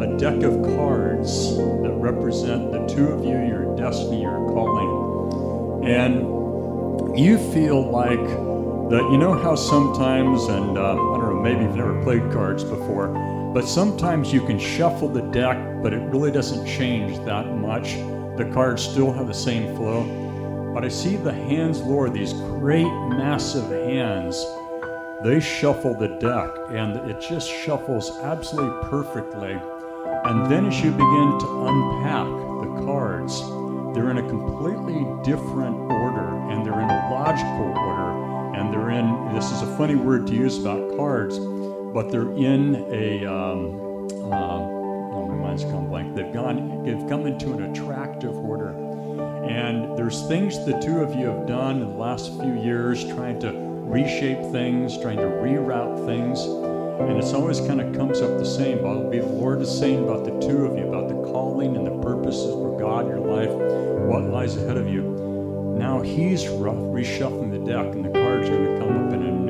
a deck of cards that represent the two of you, your destiny, your calling. And you feel like that, you know how sometimes, and uh, I don't know, maybe you've never played cards before, but sometimes you can shuffle the deck, but it really doesn't change that much. The cards still have the same flow. But I see the hands, Lord, these great, massive hands they shuffle the deck and it just shuffles absolutely perfectly. And then as you begin to unpack the cards, they're in a completely different order and they're in a logical order. And they're in, this is a funny word to use about cards, but they're in a, um, uh, my blank. They've gone, they've come into an attractive order. And there's things the two of you have done in the last few years trying to reshape things, trying to reroute things. And it's always kind of comes up the same. But it'll be the Lord is saying about the two of you, about the calling and the purposes for God in your life, what lies ahead of you. Now He's reshuffling the deck, and the cards are going to come up in a.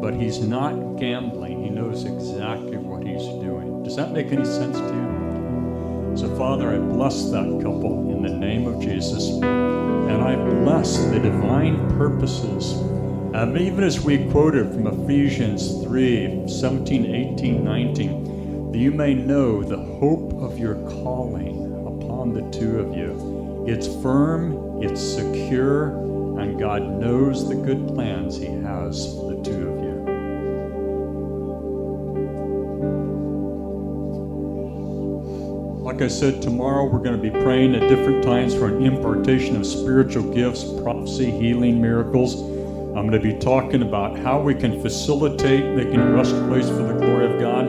But He's not gambling, He knows exactly what He's doing. Does that make any sense to you? So, Father, I bless that couple in the name of Jesus. And I bless the divine purposes um, even as we quoted from Ephesians 3 17, 18, 19, that you may know the hope of your calling upon the two of you. It's firm, it's secure, and God knows the good plans He has Like I said, tomorrow we're going to be praying at different times for an impartation of spiritual gifts, prophecy, healing, miracles. I'm going to be talking about how we can facilitate making a rest place for the glory of God.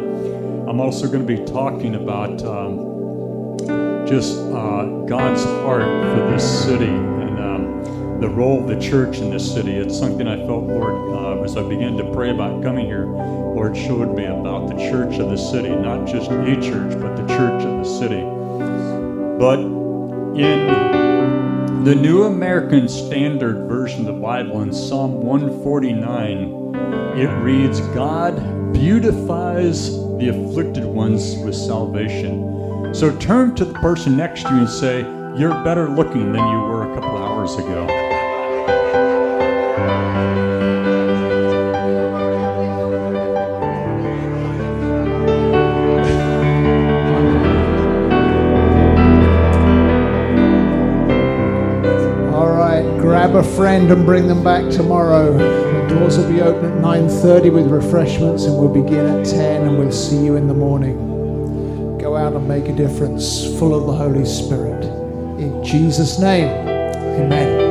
I'm also going to be talking about um, just uh, God's heart for this city the role of the church in this city. It's something I felt, Lord, uh, as I began to pray about coming here, Lord showed me about the church of the city, not just a church, but the church of the city. But in the New American Standard Version of the Bible in Psalm 149, it reads, God beautifies the afflicted ones with salvation. So turn to the person next to you and say, You're better looking than you were a couple hours ago. Grab a friend and bring them back tomorrow. The doors will be open at 9:30 with refreshments and we'll begin at 10 and we'll see you in the morning. Go out and make a difference, full of the Holy Spirit. In Jesus' name. Amen.